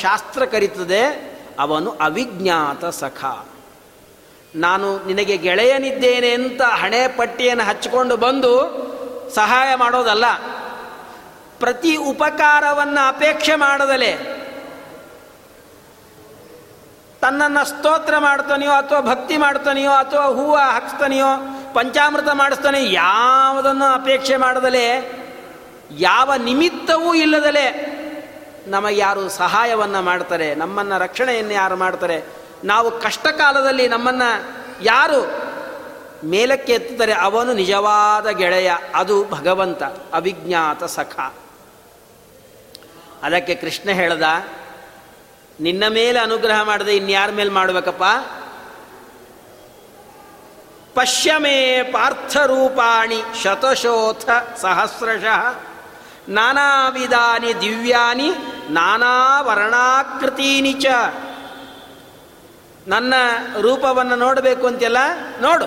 ಶಾಸ್ತ್ರ ಕರೀತದೆ, ಅವನು ಅವಿಜ್ಞಾತ ಸಖ. ನಾನು ನಿನಗೆ ಗೆಳೆಯನಿದ್ದೇನೆ ಅಂತ ಹಣೆ ಪಟ್ಟಿಯನ್ನು ಹಚ್ಚಿಕೊಂಡು ಬಂದು ಸಹಾಯ ಮಾಡೋದಲ್ಲ. ಪ್ರತಿ ಉಪಕಾರವನ್ನು ಅಪೇಕ್ಷೆ ಮಾಡದಲೆ. ತನ್ನನ್ನು ಸ್ತೋತ್ರ ಮಾಡ್ತಾನೆಯೋ ಅಥವಾ ಭಕ್ತಿ ಮಾಡ್ತಾನೆಯೋ ಅಥವಾ ಹೂವು ಹಾಕ್ಸ್ತಾನೆಯೋ, ಪಂಚಾಮೃತ ಮಾಡಿಸ್ತಾನೆ ಯಾವುದನ್ನು ಅಪೇಕ್ಷೆ ಮಾಡದಲೆ, ಯಾವ ನಿಮಿತ್ತವೂ ಇಲ್ಲದಲೆ ನಮಗೆ ಯಾರು ಸಹಾಯವನ್ನು ಮಾಡ್ತಾರೆ, ನಮ್ಮನ್ನು ರಕ್ಷಣೆಯನ್ನು ಯಾರು ಮಾಡ್ತಾರೆ. ನಾವು ಕಷ್ಟ ಕಾಲದಲ್ಲಿ ನಮ್ಮನ್ನು ಯಾರು ಮೇಲಕ್ಕೆ ಎತ್ತುತ್ತಾರೆ, ಅವನು ನಿಜವಾದ ಗೆಳೆಯ, ಅದು ಭಗವಂತ, ಅವಿಜ್ಞಾತ ಸಖ. ಅದಕ್ಕೆ ಕೃಷ್ಣ ಹೇಳ್ದ, ನಿನ್ನ ಮೇಲೆ ಅನುಗ್ರಹ ಮಾಡದೆ ಇನ್ಯಾರ ಮೇಲೆ ಮಾಡಬೇಕಪ್ಪ? ಪಶ್ಯಮೇ ಪಾರ್ಥರೂಪಾಣಿ ಶತಶೋಥ ಸಹಸ್ರಶಃ ನಾನಾ ವಿಧಾನಿ ದಿವ್ಯಾನಿ ನಾನಾ ವರ್ಣಾಕೃತೀನಿ ಚ. ನನ್ನ ರೂಪವನ್ನು ನೋಡಬೇಕು ಅಂತೆಲ್ಲ ನೋಡು.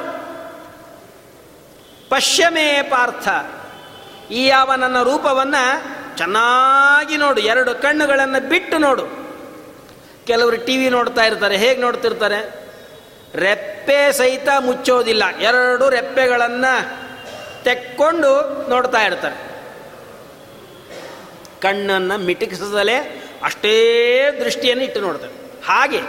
ಪಶ್ಯಮೇ ಪಾರ್ಥ, ಈ ಯಾವ ನನ್ನ ರೂಪವನ್ನು ಚೆನ್ನಾಗಿ ನೋಡು, ಎರಡು ಕಣ್ಣುಗಳನ್ನು ಬಿಟ್ಟು ನೋಡು. ಕೆಲವರು ಟಿ ವಿ ನೋಡ್ತಾ ಇರ್ತಾರೆ, ಹೇಗೆ ನೋಡ್ತಿರ್ತಾರೆ? ರೆಪ್ಪೆ ಸಹಿತ ಮುಚ್ಚೋದಿಲ್ಲ, ಎರಡು ರೆಪ್ಪೆಗಳನ್ನು ತೆಕ್ಕೊಂಡು ನೋಡ್ತಾ ಇರ್ತಾರೆ. ಕಣ್ಣನ್ನು ಮಿಟುಕಿಸದಲೇ ಅಷ್ಟೇ ದೃಷ್ಟಿಯನ್ನು ಇಟ್ಟು ನೋಡ್ತಾರೆ. ಹಾಗೆ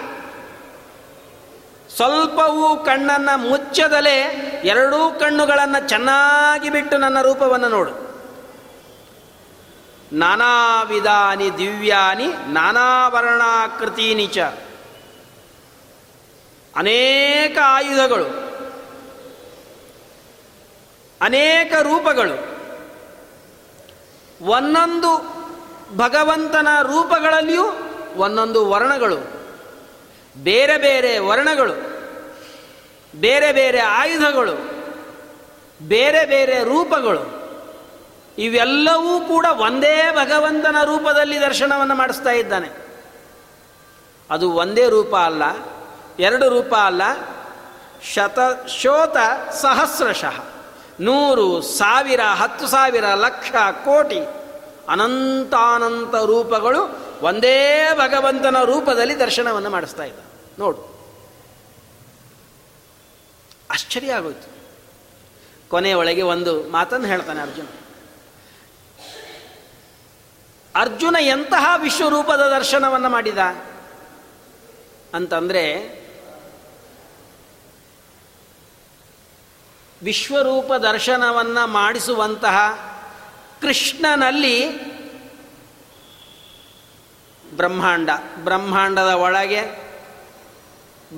ಸ್ವಲ್ಪವೂ ಕಣ್ಣನ್ನು ಮುಚ್ಚದಲೇ ಎರಡೂ ಕಣ್ಣುಗಳನ್ನು ಚೆನ್ನಾಗಿ ಬಿಟ್ಟು ನನ್ನ ರೂಪವನ್ನು ನೋಡು. ನಾನಾ ವಿಧಾನಿ ದಿವ್ಯಾನಿ ನಾನಾ ವರ್ಣಾಕೃತೀನಿ ಚ. ಅನೇಕ ಆಯುಧಗಳು, ಅನೇಕ ರೂಪಗಳು, ಒಂದೊಂದು ಭಗವಂತನ ರೂಪಗಳಲ್ಲಿಯೂ ಒಂದೊಂದು ವರ್ಣಗಳು, ಬೇರೆ ಬೇರೆ ವರ್ಣಗಳು, ಬೇರೆ ಬೇರೆ ಆಯುಧಗಳು, ಬೇರೆ ಬೇರೆ ರೂಪಗಳು. ಇವೆಲ್ಲವೂ ಕೂಡ ಒಂದೇ ಭಗವಂತನ ರೂಪದಲ್ಲಿ ದರ್ಶನವನ್ನು ಮಾಡಿಸ್ತಾ ಇದ್ದಾನೆ. ಅದು ಒಂದೇ ರೂಪ ಅಲ್ಲ, ಎರಡು ರೂಪ ಅಲ್ಲ, ಶತ, ಶೋತ ಸಹಸ್ರಶಃ, ನೂರು ಸಾವಿರ, ಹತ್ತು ಸಾವಿರ, ಲಕ್ಷ, ಕೋಟಿ, ಅನಂತಾನಂತ ರೂಪಗಳು ಒಂದೇ ಭಗವಂತನ ರೂಪದಲ್ಲಿ ದರ್ಶನವನ್ನು ಮಾಡಿಸ್ತಾ ಇದ್ದ ನೋಡು. ಆಶ್ಚರ್ಯ ಆಗೋಯ್ತು. ಕೊನೆಯೊಳಗೆ ಒಂದು ಮಾತನ್ನು ಹೇಳ್ತಾನೆ ಅರ್ಜುನ. ಅರ್ಜುನ ಎಂತಹ ವಿಶ್ವರೂಪದ ದರ್ಶನವನ್ನು ಮಾಡಿದ? ಅಂತಂದರೆ, ವಿಶ್ವರೂಪ ದರ್ಶನವನ್ನು ಮಾಡಿಸುವಂತಹ ಕೃಷ್ಣನಲ್ಲಿ ಬ್ರಹ್ಮಾಂಡ, ಬ್ರಹ್ಮಾಂಡದ ಒಳಗೆ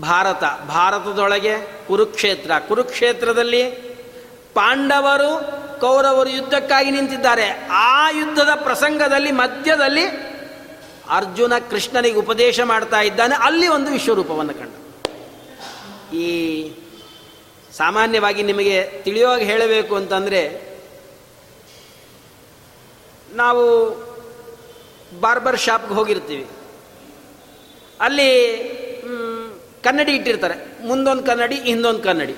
ಭಾರತ, ಭಾರತದೊಳಗೆ ಕುರುಕ್ಷೇತ್ರ. ಕುರುಕ್ಷೇತ್ರದಲ್ಲಿ ಪಾಂಡವರು ಕೌರವರು ಯುದ್ಧಕ್ಕಾಗಿ ನಿಂತಿದ್ದಾರೆ. ಆ ಯುದ್ಧದ ಪ್ರಸಂಗದಲ್ಲಿ, ಮಧ್ಯದಲ್ಲಿ ಅರ್ಜುನ ಕೃಷ್ಣನಿಗೆ ಉಪದೇಶ ಮಾಡ್ತಾ ಇದ್ದಾನೆ. ಅಲ್ಲಿ ಒಂದು ವಿಶ್ವರೂಪವನ್ನು ಕಂಡ. ಈ ಸಾಮಾನ್ಯವಾಗಿ ನಿಮಗೆ ತಿಳಿಯೋಗಿ ಹೇಳಬೇಕು ಅಂತಂದರೆ, ನಾವು ಬಾರ್ಬರ್ ಶಾಪ್ಗೆ ಹೋಗಿರ್ತೀವಿ. ಅಲ್ಲಿ ಕನ್ನಡಿ ಇಟ್ಟಿರ್ತಾರೆ. ಮುಂದೊಂದು ಕನ್ನಡಿ, ಹಿಂದೊಂದು ಕನ್ನಡಿ.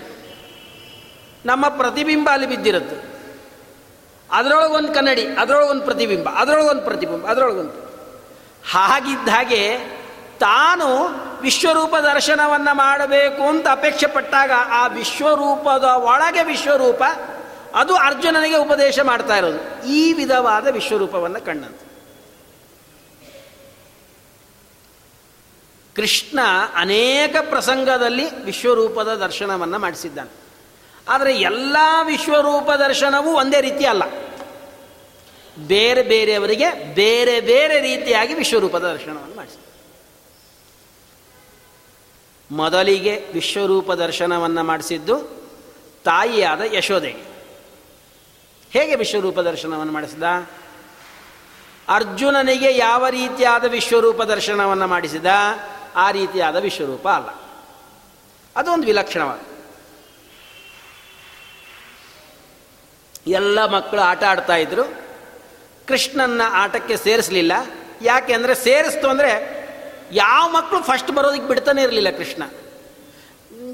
ನಮ್ಮ ಪ್ರತಿಬಿಂಬ ಅಲ್ಲಿ ಬಿದ್ದಿರುತ್ತೆ. ಅದರೊಳಗೆ ಒಂದು ಕನ್ನಡಿ, ಅದರೊಳಗೆ ಒಂದು ಪ್ರತಿಬಿಂಬ, ಅದರೊಳಗೆ ಒಂದು ಪ್ರತಿಬಿಂಬ ಅದರೊಳಗೊಂದು ಹಾಗಿದ್ದ ಹಾಗೆ ತಾನು ವಿಶ್ವರೂಪ ದರ್ಶನವನ್ನು ಮಾಡಬೇಕು ಅಂತ ಅಪೇಕ್ಷೆ ಪಟ್ಟಾಗ ಆ ವಿಶ್ವರೂಪದ ಒಳಗೆ ವಿಶ್ವರೂಪ, ಅದು ಅರ್ಜುನನಿಗೆ ಉಪದೇಶ ಮಾಡ್ತಾ ಇರೋದು. ಈ ವಿಧವಾದ ವಿಶ್ವರೂಪವನ್ನು ಕಂಡಂತೆ ಕೃಷ್ಣ ಅನೇಕ ಪ್ರಸಂಗದಲ್ಲಿ ವಿಶ್ವರೂಪದ ದರ್ಶನವನ್ನು ಮಾಡಿಸಿದ್ದಾನೆ. ಆದರೆ ಎಲ್ಲ ವಿಶ್ವರೂಪ ದರ್ಶನವೂ ಒಂದೇ ರೀತಿ ಅಲ್ಲ. ಬೇರೆ ಬೇರೆಯವರಿಗೆ ಬೇರೆ ಬೇರೆ ರೀತಿಯಾಗಿ ವಿಶ್ವರೂಪದ ದರ್ಶನವನ್ನು ಮಾಡಿಸಿ ಮೊದಲಿಗೆ ವಿಶ್ವರೂಪ ದರ್ಶನವನ್ನು ಮಾಡಿಸಿದ್ದು ತಾಯಿಯಾದ ಯಶೋದೆಗೆ ಹೇಗೆ ವಿಶ್ವರೂಪ ದರ್ಶನವನ್ನು ಮಾಡಿಸಿದ? ಅರ್ಜುನನಿಗೆ ಯಾವ ರೀತಿಯಾದ ವಿಶ್ವರೂಪ ದರ್ಶನವನ್ನು ಮಾಡಿಸಿದ? ಆ ರೀತಿಯಾದ ವಿಶ್ವರೂಪ ಅಲ್ಲ. ಅದೊಂದು ವಿಲಕ್ಷಣವಾದ. ಎಲ್ಲ ಮಕ್ಕಳು ಆಟ ಆಡ್ತಾ ಇದ್ರು. ಕೃಷ್ಣನ್ನ ಆಟಕ್ಕೆ ಸೇರಿಸಲಿಲ್ಲ. ಯಾಕೆ ಅಂದರೆ ಸೇರಿಸ್ತು ಅಂದರೆ ಯಾವ ಮಕ್ಕಳು ಫಸ್ಟ್ ಬರೋದಕ್ಕೆ ಬಿಡ್ತಾನೆ ಇರಲಿಲ್ಲ ಕೃಷ್ಣ.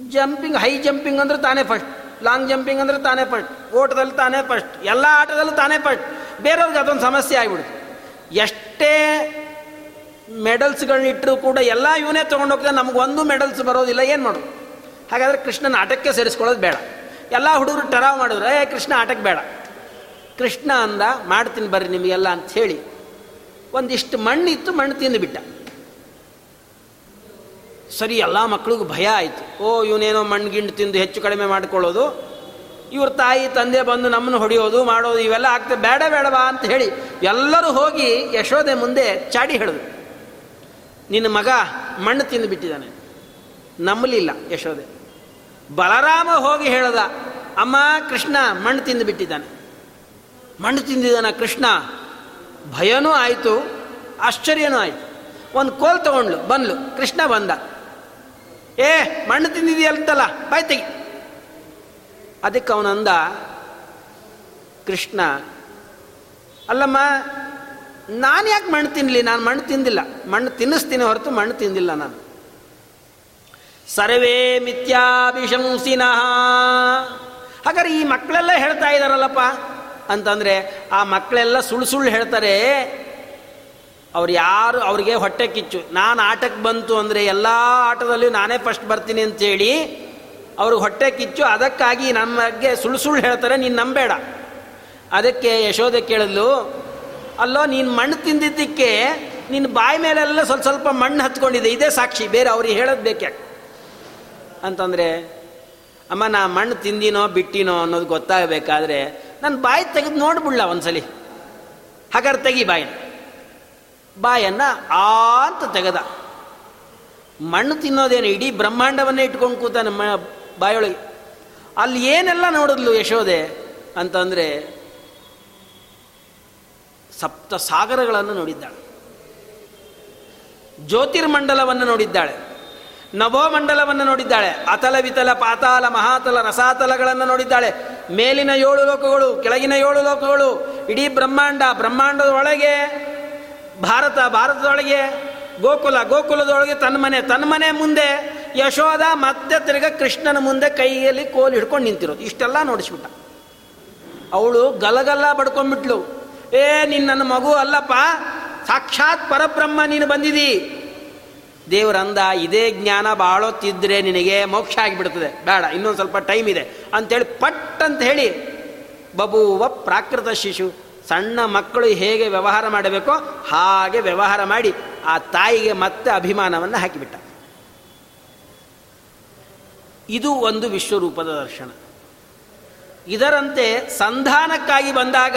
ಜಂಪಿಂಗ್ ಹೈ ಜಂಪಿಂಗ್ ಅಂದ್ರೆ ತಾನೇ ಫಸ್ಟ್ ಲಾಂಗ್ ಜಂಪಿಂಗ್ ಅಂದ್ರೆ ತಾನೇ ಫಸ್ಟ್ ಓಟದಲ್ಲಿ ತಾನೇ ಫಸ್ಟ್ ಎಲ್ಲ ಆಟದಲ್ಲೂ ತಾನೇ ಫಸ್ಟ್ ಬೇರೆಯವ್ರಿಗೆ ಅದೊಂದು ಸಮಸ್ಯೆ ಆಗಿಬಿಡುತ್ತೆ ಎಷ್ಟೇ ಮೆಡಲ್ಸ್ಗಳನ್ನ ಇಟ್ಟರು ಕೂಡ ಎಲ್ಲ ಇವನೇ ನಮ್ಗೆ ಒಂದು ಮೆಡಲ್ಸ್ ಬರೋದಿಲ್ಲ, ಏನು ಮಾಡೋದು? ಹಾಗಾದರೆ ಕೃಷ್ಣನ ಆಟಕ್ಕೆ ಸೇರಿಸ್ಕೊಳ್ಳೋದು ಬೇಡ. ಎಲ್ಲ ಹುಡುಗರು ಟರಾವ್ ಮಾಡಿದ್ರೆ ಕೃಷ್ಣ, ಆಟಕ್ಕೆ ಬೇಡ. ಕೃಷ್ಣ ಅಂದ, ಮಾಡ್ತೀನಿ ಬರ್ರಿ ನಿಮಗೆಲ್ಲ ಅಂತ ಹೇಳಿ. ಒಂದಿಷ್ಟು ಮಣ್ಣಿತ್ತು, ಮಣ್ಣು ತಿಂದುಬಿಟ್ಟ. ಸರಿ, ಎಲ್ಲ ಮಕ್ಕಳಿಗೂ ಭಯ ಆಯಿತು. ಓ, ಇವನೇನೋ ಮಣ್ಣು ಗಿಂಡು ತಿಂದು ಹೆಚ್ಚು ಕಡಿಮೆ ಮಾಡಿಕೊಳ್ಳೋದು. ಇವ್ರ ತಾಯಿ, ತಂದೆ ಬಂದು ನಮ್ಮನ್ನು ಹೊಡೆಯೋದು, ಮಾಡೋದು, ಇವೆಲ್ಲ ಆಗ್ತದೆ. ಬೇಡ ಬೇಡವಾ ಅಂತ ಹೇಳಿ ಎಲ್ಲರೂ ಹೋಗಿ ಯಶೋದೆ ಮುಂದೆ ಚಾಡಿ ಹೇಳಿದ್ರು ನಿನ್ನ ಮಗ ಮಣ್ಣು ತಿಂದು ಬಿಟ್ಟಿದ್ದಾನೆ ನಂಬಲಿಲ್ಲ ಯಶೋದೆ ಬಲರಾಮ ಹೋಗಿ ಹೇಳದ, ಅಮ್ಮ, ಕೃಷ್ಣ ಮಣ್ಣು ತಿಂದು ಬಿಟ್ಟಿದ್ದಾನೆ ಮಣ್ಣು ತಿಂದಿದ್ದಾನ ಕೃಷ್ಣ. ಭಯನೂ ಆಯಿತು, ಆಶ್ಚರ್ಯನೂ ಆಯಿತು. ಒಂದು ಕೋಲ್ ತಗೊಂಡ್ಲು, ಬಂದ್ಲು, ಕೃಷ್ಣ ಬಂದ. ಏ ಮಣ್ಣು ತಿಂದಿದೆಯಲ್ತಲ್ಲ ಬಾಯ್ ತೆಗಿ. ಅದಕ್ಕೆ ಅವನಂದ ಕೃಷ್ಣ, ಅಲ್ಲಮ್ಮ, ನಾನು ಯಾಕೆ ಮಣ್ಣು ತಿನ್ನಲಿ ನಾನು ಮಣ್ಣು ತಿಂದಿಲ್ಲ. ಮಣ್ಣು ತಿನ್ನಿಸ್ತೀನಿ ಹೊರತು ಮಣ್ಣು ತಿಂದಿಲ್ಲ ನಾನು. ಸರ್ವೇ ಮಿಥ್ಯಾಭಿಶಂಸಿನಃ. ಹಾಗಾದ್ರೆ ಈ ಮಕ್ಕಳೆಲ್ಲ ಹೇಳ್ತಾ ಇದ್ದಾರಲ್ಲಪ್ಪ ಅಂತಂದರೆ ಆ ಮಕ್ಕಳೆಲ್ಲ ಸುಳ್ಳು ಸುಳ್ಳು ಹೇಳ್ತಾರೆ, ಅವ್ರು ಯಾರು ಅವ್ರಿಗೆ ಹೊಟ್ಟೆ ಕಿಚ್ಚು. ನಾನು ಆಟಕ್ಕೆ ಬಂತು ಅಂದರೆ ಎಲ್ಲ ಆಟದಲ್ಲೂ ನಾನೇ ಫಸ್ಟ್ ಬರ್ತೀನಿ ಅಂತೇಳಿ ಅವ್ರಿಗೆ ಹೊಟ್ಟೆ ಕಿಚ್ಚು. ಅದಕ್ಕಾಗಿ ನಮಗೆ ಸುಳ್ಳು ಸುಳ್ಳು ಹೇಳ್ತಾರೆ, ನೀನು ನಂಬೇಡ. ಅದಕ್ಕೆ ಯಶೋದೆ ಕೇಳಲು ಅಲ್ಲೋ, ನೀನು ಮಣ್ಣು ತಿಂದಿದ್ದಕ್ಕೆ ನಿನ್ನ ಬಾಯಿ ಮೇಲೆಲ್ಲ ಸ್ವಲ್ಪ ಸ್ವಲ್ಪ ಮಣ್ಣು ಹತ್ಕೊಂಡಿದೆ. ಇದೇ ಸಾಕ್ಷಿ, ಬೇರೆ ಅವ್ರಿಗೆ ಹೇಳೋದು ಬೇಕಾ ಅಂತಂದರೆ, ಅಮ್ಮ, ನಾ ಮಣ್ಣು ತಿಂದಿನೋ, ಬಿಟ್ಟಿನೋ ಅನ್ನೋದು ಗೊತ್ತಾಗಬೇಕಾದ್ರೆ ನನ್ನ ಬಾಯಿ ತೆಗೆದು ನೋಡ್ಬಿಡ್ಲ ಒಂದ್ಸಲಿ. ಹಾಗಾದ್ರೆ ತೆಗಿ ಬಾಯಿ ಬಾಯನ್ನ ಆ ಅಂತ ತೆಗೆದ. ಮಣ್ಣು ತಿನ್ನೋದೇನು, ಇಡೀ ಬ್ರಹ್ಮಾಂಡವನ್ನೇ ಇಟ್ಕೊಂಡು ಕೂತ ನಮ್ಮ ಬಾಯೊಳಗೆ. ಅಲ್ಲಿ ಏನೆಲ್ಲ ನೋಡಿದ್ಲು ಯಶೋದೆ ಅಂತಂದರೆ ಸಪ್ತ ಸಾಗರಗಳನ್ನು ನೋಡಿದ್ದಾಳೆ. ಜ್ಯೋತಿರ್ಮಂಡಲವನ್ನು ನೋಡಿದ್ದಾಳೆ. ನಭೋಮಂಡಲವನ್ನು ನೋಡಿದ್ದಾಳೆ. ಅತಲ ವಿತಲ ಪಾತಾಲ ಮಹಾತಲ ರಸಾತಲಗಳನ್ನು ನೋಡಿದ್ದಾಳೆ. ಮೇಲಿನ ಏಳು ಲೋಕಗಳು, ಕೆಳಗಿನ ಏಳು ಲೋಕಗಳು, ಇಡೀ ಬ್ರಹ್ಮಾಂಡ, ಬ್ರಹ್ಮಾಂಡದ ಒಳಗೆ, ಭಾರತ, ಭಾರತದೊಳಗೆ, ಗೋಕುಲ, ಗೋಕುಲದೊಳಗೆ ತನ್ನ ಮನೆ ತನ್ನ ಮನೆ ಮುಂದೆ, ಯಶೋಧ ಮತ್ತೆ ತಿರ್ಗ ಕೃಷ್ಣನ ಮುಂದೆ ಕೈಯಲ್ಲಿ ಕೋಲು ಹಿಡ್ಕೊಂಡು ನಿಂತಿರೋದು. ಇಷ್ಟೆಲ್ಲ ನೋಡಿಸ್ಬಿಟ್ಟ. ಅವಳು ಗಲಗಲ್ಲ ಬಡ್ಕೊಂಡ್ಬಿಟ್ಲು. ಏ ನನ್ನ ಮಗು ಅಲ್ಲಪ್ಪ, ಸಾಕ್ಷಾತ್ ಪರಬ್ರಹ್ಮ ನೀನು ಬಂದಿದ್ದೀ. ದೇವರಂದ ಇದೇ ಜ್ಞಾನ ಬಾಳೋತ್ತಿದ್ರೆ ನಿನಗೆ ಮೋಕ್ಷ ಆಗಿಬಿಡ್ತದೆ. ಬೇಡ, ಇನ್ನೊಂದು ಸ್ವಲ್ಪ ಟೈಮ್ ಇದೆ. ಅಂತೇಳಿ ಪಟ್ ಅಂತ ಹೇಳಿ ಬಬುವ ಪ್ರಾಕೃತ ಶಿಶು, ಸಣ್ಣ ಮಕ್ಕಳು ಹೇಗೆ ವ್ಯವಹಾರ ಮಾಡಬೇಕೋ ಹಾಗೆ ವ್ಯವಹಾರ ಮಾಡಿ ಆ ತಾಯಿಗೆ ಮತ್ತೆ ಅಭಿಮಾನವನ್ನು ಹಾಕಿಬಿಟ್ಟ. ಇದು ಒಂದು ವಿಶ್ವರೂಪದ ದರ್ಶನ. ಇದರಂತೆ ಸಂಧಾನಕ್ಕಾಗಿ ಬಂದಾಗ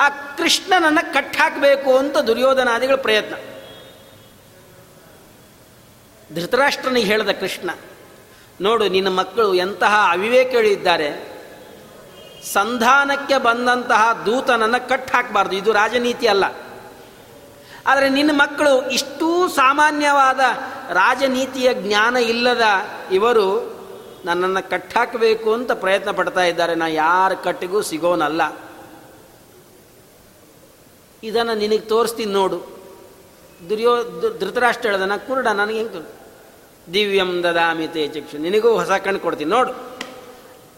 ಆ ಕೃಷ್ಣನನ್ನು ಕಟ್ಟಾಕಬೇಕು ಅಂತ ದುರ್ಯೋಧನಾದಿಗಳ ಪ್ರಯತ್ನ. ಧೃತರಾಷ್ಟ್ರನಿಗೆ ಹೇಳಿದ ಕೃಷ್ಣ, ನೋಡು, ನಿನ್ನ ಮಕ್ಕಳು ಎಂತಹ ಅವಿವೇಕಗಳಿದ್ದಾರೆ. ಸಂಧಾನಕ್ಕೆ ಬಂದಂತಹ ದೂತನನ್ನು ಕಟ್ ಹಾಕಬಾರ್ದು, ಇದು ರಾಜನೀತಿ ಅಲ್ಲ. ಆದರೆ ನಿನ್ನ ಮಕ್ಕಳು ಇಷ್ಟೂ ಸಾಮಾನ್ಯವಾದ ರಾಜನೀತಿಯ ಜ್ಞಾನ ಇಲ್ಲದ ಇವರು ನನ್ನನ್ನು ಕಟ್ಟಾಕಬೇಕು ಅಂತ ಪ್ರಯತ್ನ ಪಡ್ತಾ ಇದ್ದಾರೆ. ನಾ ಯಾರ ಕಟ್ಟಿಗೂ ಸಿಗೋನಲ್ಲ. ಇದನ್ನು ನಿನಗೆ ತೋರಿಸ್ತೀನಿ ನೋಡು. ದುರ್ಯೋ ಧೃತರಾಷ್ಟ್ರ ಹೇಳ್ದ, ನಾ ಕುರುಡ, ನನಗೆ ಹೆಂಗೆ ದಿವ್ಯಂ ದದಾಮಿತೆ ಚಕ್ಷು. ನಿನಗೂ ಹೊಸ ಕಣ್ಣು ಕೊಡ್ತೀನಿ, ನೋಡು.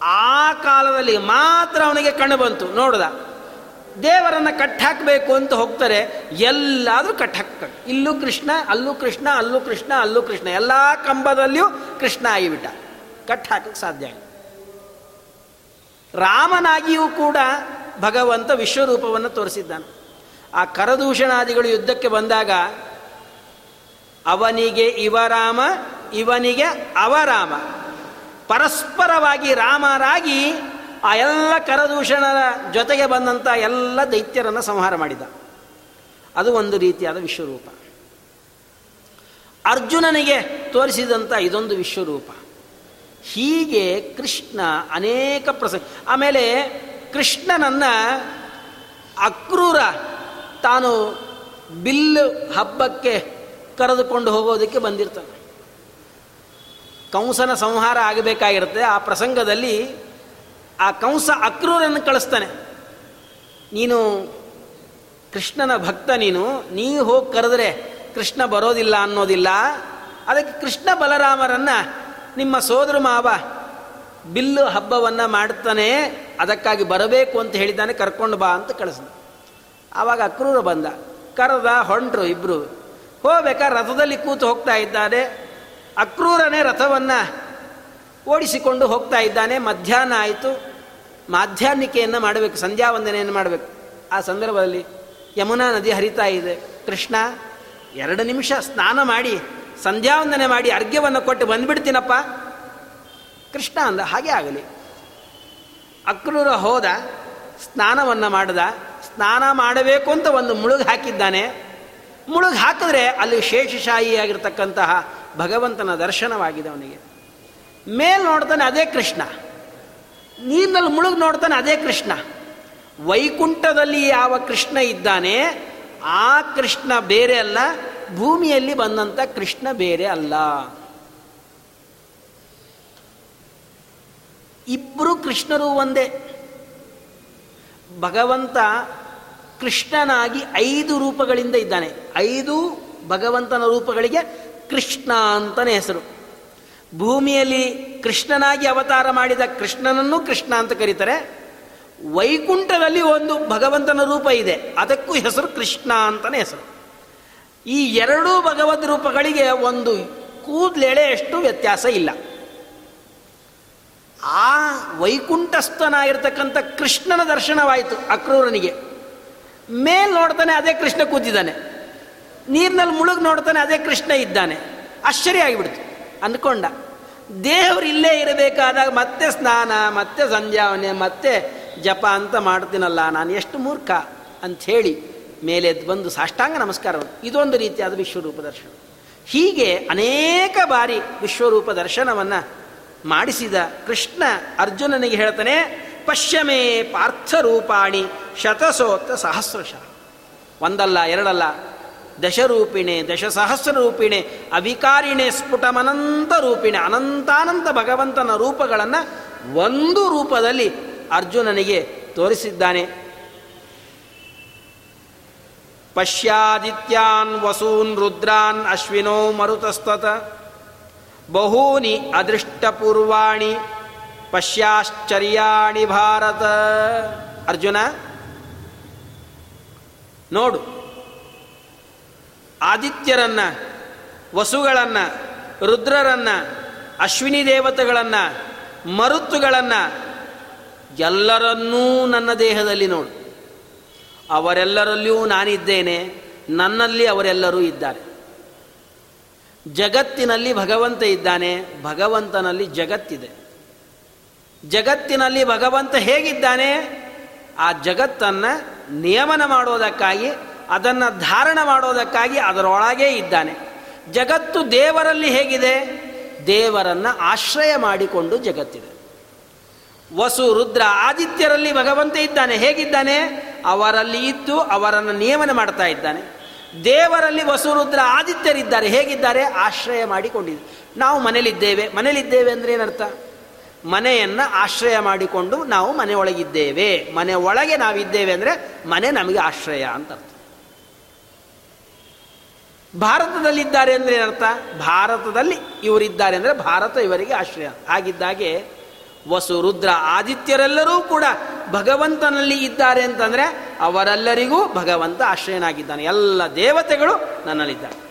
ಆ ಕಾಲದಲ್ಲಿ ಮಾತ್ರ ಅವನಿಗೆ ಕಣ್ಣು ಬಂತು, ನೋಡ್ದ. ದೇವರನ್ನು ಕಟ್ಟಾಕಬೇಕು ಅಂತ ಹೋಗ್ತಾರೆ, ಎಲ್ಲಾದರೂ ಕಟ್ಟಾಕ ಇಲ್ಲೂ ಕೃಷ್ಣ, ಅಲ್ಲೂ ಕೃಷ್ಣ ಅಲ್ಲೂ ಕೃಷ್ಣ ಅಲ್ಲೂ ಕೃಷ್ಣ. ಎಲ್ಲ ಕಂಬದಲ್ಲಿಯೂ ಕೃಷ್ಣ ಆಗಿಬಿಟ್ಟ. ಕಟ್ಟಾಕಕ್ಕೆ ಸಾಧ್ಯ ಆಗಿ ರಾಮನಾಗಿಯೂ ಕೂಡ ಭಗವಂತ ವಿಶ್ವರೂಪವನ್ನು ತೋರಿಸಿದ್ದಾನೆ. ಆ ಕರದೂಷಣಾದಿಗಳು ಯುದ್ಧಕ್ಕೆ ಬಂದಾಗ ಅವನಿಗೆ ಇವರಾಮ ಇವನಿಗೆ ಅವರಾಮ. ಪರಸ್ಪರವಾಗಿ ರಾಮರಾಗಿ ಆ ಎಲ್ಲ ಕರದೂಷಣರ ಜೊತೆಗೆ ಬಂದಂಥ ಎಲ್ಲ ದೈತ್ಯರನ್ನು ಸಂಹಾರ ಮಾಡಿದ. ಅದು ಒಂದು ರೀತಿಯಾದ ವಿಶ್ವರೂಪ. ಅರ್ಜುನನಿಗೆ ತೋರಿಸಿದಂಥ ಇದೊಂದು ವಿಶ್ವರೂಪ. ಹೀಗೆ ಕೃಷ್ಣ ಅನೇಕ ಪ್ರಸಂಗ ಆಮೇಲೆ ಕೃಷ್ಣನನ್ನ ಅಕ್ರೂರ ತಾನು ಬಿಲ್ಲು ಹಬ್ಬಕ್ಕೆ ಕರೆದುಕೊಂಡು ಹೋಗೋದಕ್ಕೆ ಬಂದಿರ್ತಾನೆ. ಕಂಸನ ಸಂಹಾರ ಆಗಬೇಕಾಗಿರುತ್ತೆ. ಆ ಪ್ರಸಂಗದಲ್ಲಿ ಆ ಕಂಸ ಅಕ್ರೂರನ್ನು ಕಳಿಸ್ತಾನೆ. ನೀನು ಕೃಷ್ಣನ ಭಕ್ತ ನೀನು ನೀ ಹೋಗಿ ಕರೆದ್ರೆ ಕೃಷ್ಣ ಬರೋದಿಲ್ಲ ಅನ್ನೋದಿಲ್ಲ. ಅದಕ್ಕೆ ಕೃಷ್ಣ ಬಲರಾಮರನ್ನು ನಿಮ್ಮ ಸೋದರ ಮಾವ ಬಿಲ್ಲು ಹಬ್ಬವನ್ನು ಮಾಡ್ತಾನೆ, ಅದಕ್ಕಾಗಿ ಬರಬೇಕು ಅಂತ ಹೇಳಿದ್ದಾನೆ, ಕರ್ಕೊಂಡು ಬಾ ಅಂತ ಕಳಿಸ್ದ ಆವಾಗ ಅಕ್ರೂರ ಬಂದ. ಕರೆದ ಹೊಂಟ್ರು ಇಬ್ಬರು ಹೋಗ್ಬೇಕಾ? ರಥದಲ್ಲಿ ಕೂತು ಹೋಗ್ತಾ ಇದ್ದಾರೆ. ಅಕ್ರೂರನೇ ರಥವನ್ನು ಓಡಿಸಿಕೊಂಡು ಹೋಗ್ತಾ ಇದ್ದಾನೆ. ಮಧ್ಯಾಹ್ನ ಆಯಿತು. ಮಾಧ್ಯಾಹ್ನಿಕೆಯನ್ನು ಮಾಡಬೇಕು. ಸಂಧ್ಯಾ ವಂದನೆಯನ್ನು ಮಾಡಬೇಕು. ಆ ಸಂದರ್ಭದಲ್ಲಿ ಯಮುನಾ ನದಿ ಹರಿತಾ ಇದೆ. ಕೃಷ್ಣ, ಎರಡು ನಿಮಿಷ ಸ್ನಾನ ಮಾಡಿ, ಸಂಧ್ಯಾ ವಂದನೆ ಮಾಡಿ ಅರ್ಘ್ಯವನ್ನು ಕೊಟ್ಟು ಬಂದ್ಬಿಡ್ತೀನಪ್ಪ. ಕೃಷ್ಣ ಅಂದ, ಹಾಗೆ ಆಗಲಿ. ಅಕ್ರೂರ ಹೋದ, ಸ್ನಾನವನ್ನು ಮಾಡಿದ. ಸ್ನಾನ ಮಾಡಬೇಕು ಅಂತ ಒಂದು ಮುಳುಗು ಹಾಕಿದ್ದಾನೆ. ಮುಳುಗು ಹಾಕಿದ್ರೆ ಅಲ್ಲಿ ಶೇಷಶಾಹಿಯಾಗಿರ್ತಕ್ಕಂತಹ ಭಗವಂತನ ದರ್ಶನವಾಗಿದೆ ಅವನಿಗೆ. ಮೇಲ್ ನೋಡ್ತಾನೆ ಅದೇ ಕೃಷ್ಣ. ನೀರಿನಲ್ಲಿ ಮುಳುಗ್ ನೋಡ್ತಾನೆ ಅದೇ ಕೃಷ್ಣ. ವೈಕುಂಠದಲ್ಲಿ ಯಾವ ಕೃಷ್ಣ ಇದ್ದಾನೆ, ಆ ಕೃಷ್ಣ ಬೇರೆ ಅಲ್ಲ, ಭೂಮಿಯಲ್ಲಿ ಬಂದಂತ ಕೃಷ್ಣ ಬೇರೆ ಅಲ್ಲ. ಇಬ್ಬರು ಕೃಷ್ಣರು ಒಂದೇ. ಭಗವಂತ ಕೃಷ್ಣನಾಗಿ ಐದು ರೂಪಗಳಿಂದ ಇದ್ದಾನೆ. ಐದು ಭಗವಂತನ ರೂಪಗಳಿಗೆ ಕೃಷ್ಣ ಅಂತಲೇ ಹೆಸರು. ಭೂಮಿಯಲ್ಲಿ ಕೃಷ್ಣನಾಗಿ ಅವತಾರ ಮಾಡಿದ ಕೃಷ್ಣನನ್ನು ಕೃಷ್ಣ ಅಂತ ಕರೀತಾರೆ. ವೈಕುಂಠದಲ್ಲಿ ಒಂದು ಭಗವಂತನ ರೂಪ ಇದೆ. ಅದಕ್ಕೂ ಹೆಸರು ಕೃಷ್ಣ ಅಂತಲೇ ಹೆಸರು. ಈ ಎರಡೂ ಭಗವದ್ ರೂಪಗಳಿಗೆ ಒಂದು ಕೂದಲೆಳೆಯಷ್ಟು ವ್ಯತ್ಯಾಸ ಇಲ್ಲ. ಆ ವೈಕುಂಠಸ್ಥನಾಗಿರ್ತಕ್ಕಂಥ ಕೃಷ್ಣನ ದರ್ಶನವಾಯಿತು ಅಕ್ರೂರನಿಗೆ. ಮೇಲ್ ನೋಡ್ತಾನೆ, ಅದೇ ಕೃಷ್ಣ ಕೂತಿದ್ದಾನೆ. ನೀರಿನಲ್ಲಿ ಮುಳುಗಿ ನೋಡ್ತಾನೆ ಅದೇ ಕೃಷ್ಣ ಇದ್ದಾನೆ. ಆಶ್ಚರ್ಯ ಆಗಿಬಿಡ್ತು. ಅಂದ್ಕೊಂಡ, ದೇವರು ಇಲ್ಲೇ ಇರಬೇಕಾದಾಗ ಮತ್ತೆ ಸ್ನಾನ, ಮತ್ತೆ ಸಂಧ್ಯಾವನೆ, ಮತ್ತೆ ಜಪ ಅಂತ ಮಾಡ್ತೀನಲ್ಲ ನಾನು ಎಷ್ಟು ಮೂರ್ಖ ಅಂಥೇಳಿ ಮೇಲೆ ಬಂದು ಸಾಷ್ಟಾಂಗ ನಮಸ್ಕಾರ ಇದೊಂದು ರೀತಿಯಾದ ವಿಶ್ವರೂಪ ದರ್ಶನ. ಹೀಗೆ ಅನೇಕ ಬಾರಿ ವಿಶ್ವರೂಪ ದರ್ಶನವನ್ನು ಮಾಡಿಸಿದ ಕೃಷ್ಣ ಅರ್ಜುನನಿಗೆ ಹೇಳ್ತಾನೆ, ಪಶ್ಯಮೇ ಪಾರ್ಥರೂಪಾಣಿ ಶತಸೋತ್ತ ಸಹಸ್ರಶಃ. ಒಂದಲ್ಲ, ಎರಡಲ್ಲ ದಶರೂಪಿಣೆ, ದಶಸಹಸ್ರರೂಪಿಣೆ, ಅವಿಕಾರಿಣೆ, ಸ್ಫುಟಮನಂತ ರೂಪಿಣೆ, ಅನಂತಾನಂತ ಭಗವಂತನ ರೂಪಗಳನ್ನು ಒಂದು ರೂಪದಲ್ಲಿ ಅರ್ಜುನನಿಗೆ ತೋರಿಸಿದ್ದಾನೆ. ಪಶ್ಯಾದಿತ್ಯಾನ್ ವಸೂನ್ ರುದ್ರಾನ್ ಅಶ್ವಿನೋ ಮರುತಸ್ತತ, ಬಹೂನಿ ಅದೃಷ್ಟಪೂರ್ವಾಣಿ, ಪಶ್ಯಾಶ್ಚರ್ಯಾಣಿ ಭಾರತ. ಅರ್ಜುನ, ನೋಡು. ಆದಿತ್ಯರನ್ನ, ವಸುಗಳನ್ನು, ರುದ್ರರನ್ನು, ಅಶ್ವಿನಿ ದೇವತೆಗಳನ್ನು, ಮರುತ್ತುಗಳನ್ನು, ಎಲ್ಲರನ್ನೂ ನನ್ನ ದೇಹದಲ್ಲಿ ನೋಡು. ಅವರೆಲ್ಲರಲ್ಲಿಯೂ ನಾನಿದ್ದೇನೆ, ನನ್ನಲ್ಲಿ ಅವರೆಲ್ಲರೂ ಇದ್ದಾರೆ. ಜಗತ್ತಿನಲ್ಲಿ ಭಗವಂತ ಇದ್ದಾನೆ, ಭಗವಂತನಲ್ಲಿ ಜಗತ್ತಿದೆ. ಜಗತ್ತಿನಲ್ಲಿ ಭಗವಂತ ಹೇಗಿದ್ದಾನೆ, ಆ ಜಗತ್ತನ್ನು ನಿಯಮನ ಮಾಡೋದಕ್ಕಾಗಿ ಅದನ್ನು ಧಾರಣ ಮಾಡೋದಕ್ಕಾಗಿ ಅದರೊಳಗೆ ಇದ್ದಾನೆ. ಜಗತ್ತು ದೇವರಲ್ಲಿ ಹೇಗಿದೆ? ದೇವರನ್ನು ಆಶ್ರಯ ಮಾಡಿಕೊಂಡು ಜಗತ್ತಿದೆ. ವಸು, ರುದ್ರ, ಆದಿತ್ಯರಲ್ಲಿ ಭಗವಂತ ಇದ್ದಾನೆ. ಹೇಗಿದ್ದಾನೆ? ಅವರಲ್ಲಿ ಇದ್ದು ಅವರನ್ನು ನಿಯಮನ ಮಾಡ್ತಾ ಇದ್ದಾನೆ. ದೇವರಲ್ಲಿ ವಸು, ರುದ್ರ, ಆದಿತ್ಯರಿದ್ದಾರೆ. ಹೇಗಿದ್ದಾರೆ? ಆಶ್ರಯ ಮಾಡಿಕೊಂಡಿದೆ. ನಾವು ಮನೇಲಿದ್ದೇವೆ. ಮನೇಲಿದ್ದೇವೆ ಅಂದರೆ ಏನರ್ಥ? ಮನೆಯನ್ನು ಆಶ್ರಯ ಮಾಡಿಕೊಂಡು ನಾವು ಮನೆಯೊಳಗಿದ್ದೇವೆ. ಮನೆ ಒಳಗೆ ನಾವಿದ್ದೇವೆ ಅಂದರೆ ಮನೆ ನಮಗೆ ಆಶ್ರಯ ಅಂತ ಅರ್ಥ. ಭಾರತದಲ್ಲಿದ್ದಾರೆ ಅಂದರೆ ಏನರ್ಥ? ಭಾರತದಲ್ಲಿ ಇವರಿದ್ದಾರೆ ಅಂದರೆ ಭಾರತ ಇವರಿಗೆ ಆಶ್ರಯ. ಆಗಿದ್ದಾಗೆ ವಸು ರುದ್ರ ಆದಿತ್ಯರೆಲ್ಲರೂ ಕೂಡ ಭಗವಂತನಲ್ಲಿ ಇದ್ದಾರೆ ಅಂತಂದರೆ ಅವರೆಲ್ಲರಿಗೂ ಭಗವಂತ ಆಶ್ರಯನಾಗಿದ್ದಾನೆ. ಎಲ್ಲ ದೇವತೆಗಳು ನನ್ನಲ್ಲಿದ್ದಾರೆ.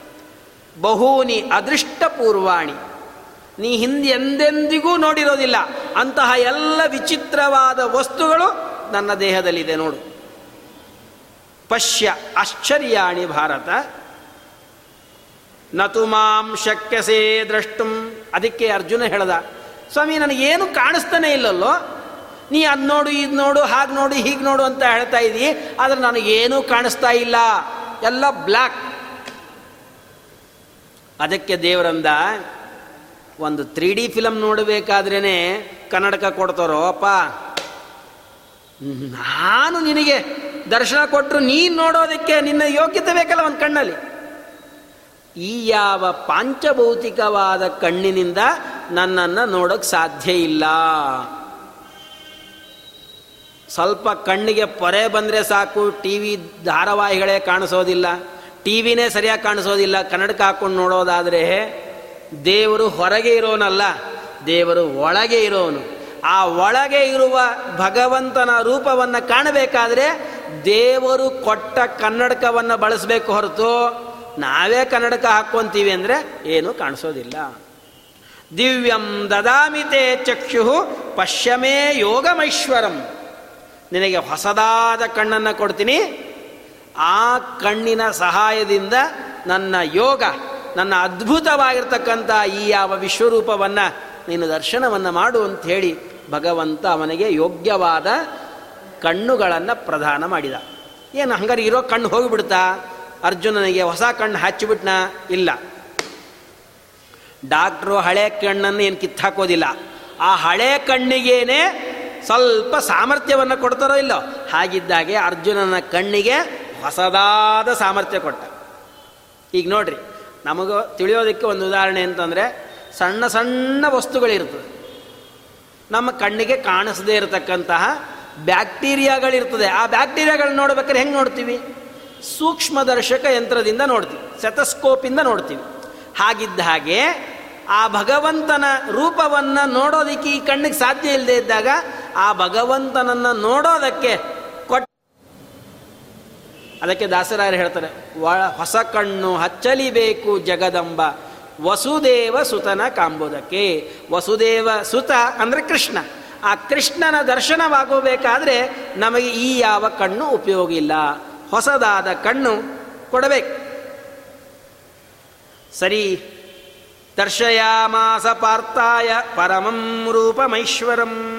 ಬಹೂನಿ ಅದೃಷ್ಟ ಪೂರ್ವಾಣಿ. ನೀ ಹಿಂದೆ ಎಂದೆಂದಿಗೂ ನೋಡಿರೋದಿಲ್ಲ. ಅಂತಹ ಎಲ್ಲ ವಿಚಿತ್ರವಾದ ವಸ್ತುಗಳು ನನ್ನ ದೇಹದಲ್ಲಿದೆ ನೋಡು. ಪಶ್ಯ ಆಶ್ಚರ್ಯಾಣಿ ಭಾರತ. ನತು ಮಾಂ ಶಕ್ಯಸೇ ದ್ರಷ್ಟುಂ. ಅದಕ್ಕೆ ಅರ್ಜುನ ಹೇಳ್ದ, ಸ್ವಾಮಿ, ನನಗೇನು ಕಾಣಿಸ್ತಾನೆ ಇಲ್ಲಲ್ಲೋ? ನೀ ಅದು ನೋಡು ಇದು ನೋಡು, ಹಾಗೆ ನೋಡು, ಹೀಗೆ ನೋಡು ಅಂತ ಹೇಳ್ತಾ ಇದ್ದೀ, ಆದರೆ ನನಗೇನೂ ಕಾಣಿಸ್ತಾ ಇಲ್ಲ. ಎಲ್ಲ ಬ್ಲ್ಯಾಕ್ ಅದಕ್ಕೆ ದೇವರಂದ, ಒಂದು ತ್ರೀ ಡಿ ಫಿಲಮ್ ನೋಡಬೇಕಾದ್ರೇ ಕನ್ನಡಕ ಕೊಡ್ತಾರೋ, ಅಪ್ಪ? ನಾನು ನಿನಗೆ ದರ್ಶನ ಕೊಟ್ಟರು ನೀನು ನೋಡೋದಕ್ಕೆ ನಿನ್ನ ಯೋಗ್ಯತೆ ಬೇಕಲ್ಲ ಒಂದು ಕಣ್ಣಲ್ಲಿ. ಈ ಯಾವ ಪಾಂಚಭೌತಿಕವಾದ ಕಣ್ಣಿನಿಂದ ನನ್ನನ್ನು ನೋಡೋಕ್ಕೆ ಸಾಧ್ಯ ಇಲ್ಲ. ಸ್ವಲ್ಪ ಕಣ್ಣಿಗೆ ಪೊರೆ ಬಂದರೆ ಸಾಕು ಟಿ ವಿ ಧಾರಾವಾಹಿಗಳೇ ಕಾಣಿಸೋದಿಲ್ಲ. ಟಿ ವಿನೇ ಸರಿಯಾಗಿ ಕಾಣಿಸೋದಿಲ್ಲ, ಕನ್ನಡಕ್ಕೆ ಹಾಕ್ಕೊಂಡು ನೋಡೋದಾದರೆ ದೇವರು ಹೊರಗೆ ಇರೋನಲ್ಲ, ದೇವರು ಒಳಗೆ ಇರೋನು. ಆ ಒಳಗೆ ಇರುವ ಭಗವಂತನ ರೂಪವನ್ನು ಕಾಣಬೇಕಾದ್ರೆ ದೇವರು ಕೊಟ್ಟ ಕನ್ನಡಕವನ್ನು ಬಳಸಬೇಕು ಹೊರತು ನಾವೇ ಕನ್ನಡಕ ಹಾಕ್ಕೊಂತೀವಿ ಅಂದರೆ ಏನೂ ಕಾಣಿಸೋದಿಲ್ಲ. ದಿವ್ಯಂ ದದಾಮಿತೆ ಚಕ್ಷು ಪಶ್ಯಮೇ ಯೋಗಮೈಶ್ವರಂ. ನಿನಗೆ ಹೊಸದಾದ ಕಣ್ಣನ್ನು ಕೊಡ್ತೀನಿ. ಆ ಕಣ್ಣಿನ ಸಹಾಯದಿಂದ ನನ್ನ ಯೋಗ, ನನ್ನ ಅದ್ಭುತವಾಗಿರ್ತಕ್ಕಂಥ ಈ ಯಾವ ವಿಶ್ವರೂಪವನ್ನು ನೀನು ದರ್ಶನವನ್ನು ಮಾಡು ಅಂತ ಹೇಳಿ ಭಗವಂತ ಅವನಿಗೆ ಯೋಗ್ಯವಾದ ಕಣ್ಣುಗಳನ್ನು ಪ್ರದಾನ ಮಾಡಿದ. ಏನು ಹಂಗಾರೆ ಇರೋ ಕಣ್ಣು ಹೋಗಿಬಿಡ್ತಾ? ಅರ್ಜುನನಿಗೆ ಹೊಸ ಕಣ್ಣು ಹಚ್ಚಿಬಿಟ್ನ? ಇಲ್ಲ. ಡಾಕ್ಟ್ರು ಹಳೆ ಕಣ್ಣನ್ನು ಏನು ಕಿತ್ತಾಕೋದಿಲ್ಲ. ಆ ಹಳೆ ಕಣ್ಣಿಗೇನೆ ಸ್ವಲ್ಪ ಸಾಮರ್ಥ್ಯವನ್ನು ಕೊಡ್ತಾರೋ ಇಲ್ಲೋ? ಹಾಗಿದ್ದಾಗೆ ಅರ್ಜುನನ ಕಣ್ಣಿಗೆ ಹೊಸದಾದ ಸಾಮರ್ಥ್ಯ ಕೊಟ್ಟ. ಈಗ ನೋಡ್ರಿ, ನಮಗೂ ತಿಳಿಯೋದಕ್ಕೆ ಒಂದು ಉದಾಹರಣೆ ಅಂತಂದರೆ ಸಣ್ಣ ಸಣ್ಣ ವಸ್ತುಗಳಿರ್ತದೆ. ನಮ್ಮ ಕಣ್ಣಿಗೆ ಕಾಣಿಸದೇ ಇರತಕ್ಕಂತಹ ಬ್ಯಾಕ್ಟೀರಿಯಾಗಳಿರ್ತದೆ. ಆ ಬ್ಯಾಕ್ಟೀರಿಯಾಗಳನ್ನ ನೋಡ್ಬೇಕಾದ್ರೆ ಹೆಂಗೆ ನೋಡ್ತೀವಿ? ಸೂಕ್ಷ್ಮದರ್ಶಕ ಯಂತ್ರದಿಂದ ನೋಡ್ತೀವಿ, ಸೆತಸ್ಕೋಪಿಂದ ನೋಡ್ತೀವಿ. ಹಾಗಿದ್ದ ಹಾಗೆ ಆ ಭಗವಂತನ ರೂಪವನ್ನು ನೋಡೋದಕ್ಕೆ ಈ ಕಣ್ಣಿಗೆ ಸಾಧ್ಯ ಇಲ್ಲದೆ ಇದ್ದಾಗ ಆ ಭಗವಂತನನ್ನು ನೋಡೋದಕ್ಕೆ ಕೊಟ್ಟ ಅದಕ್ಕೆ ದಾಸರಾಯರು ಹೇಳ್ತಾರೆ ಹೊಸ ಕಣ್ಣು ಹಚ್ಚಲಿಬೇಕು ಜಗದಂಬ, ವಸುದೇವ ಸುತನ ಕಾಂಬುದಕ್ಕೆ. ವಸುದೇವ ಸುತ ಅಂದರೆ ಕೃಷ್ಣ. ಆ ಕೃಷ್ಣನ ದರ್ಶನವಾಗಬೇಕಾದ್ರೆ ನಮಗೆ ಈ ಯಾವ ಕಣ್ಣು ಉಪಯೋಗ ಇಲ್ಲ. ಹೊಸದಾದ ಕಣ್ಣು ಕೊಡಬೇಕು. ಸರಿ, ದರ್ಶಯಾಮಾಸ ಪಾರ್ಥಾಯ ಪರಮಂ ರೂಪಮೈಶ್ವರಂ.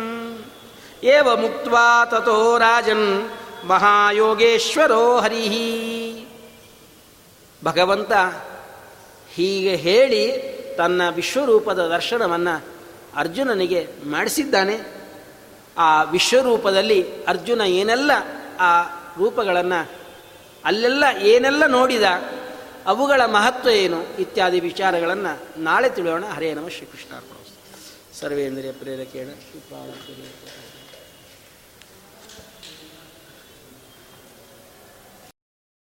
ಏವ ಮುಕ್ತ ತಥೋ ರಾಜನ್ ಮಹಾಯೋಗೇಶ್ವರೋ ಹರಿ. ಭಗವಂತ ಹೀಗೆ ಹೇಳಿ ತನ್ನ ವಿಶ್ವರೂಪದ ದರ್ಶನವನ್ನು ಅರ್ಜುನನಿಗೆ ಮಾಡಿಸಿದ್ದಾನೆ. ಆ ವಿಶ್ವರೂಪದಲ್ಲಿ ಅರ್ಜುನ ಏನೆಲ್ಲ ಆ ರೂಪಗಳನ್ನು ಅಲ್ಲೆಲ್ಲ ಏನೆಲ್ಲ ನೋಡಿದ, ಅವುಗಳ ಮಹತ್ವ ಏನು ಇತ್ಯಾದಿ ವಿಚಾರಗಳನ್ನು ನಾಳೆ ತಿಳಿಯೋಣ. ಹರೇ ನಮ ಶ್ರೀಕೃಷ್ಣ ಸರ್ವೇಂದ್ರಿಯ ಪ್ರೇರಕೇಣ ಶ್ರೀ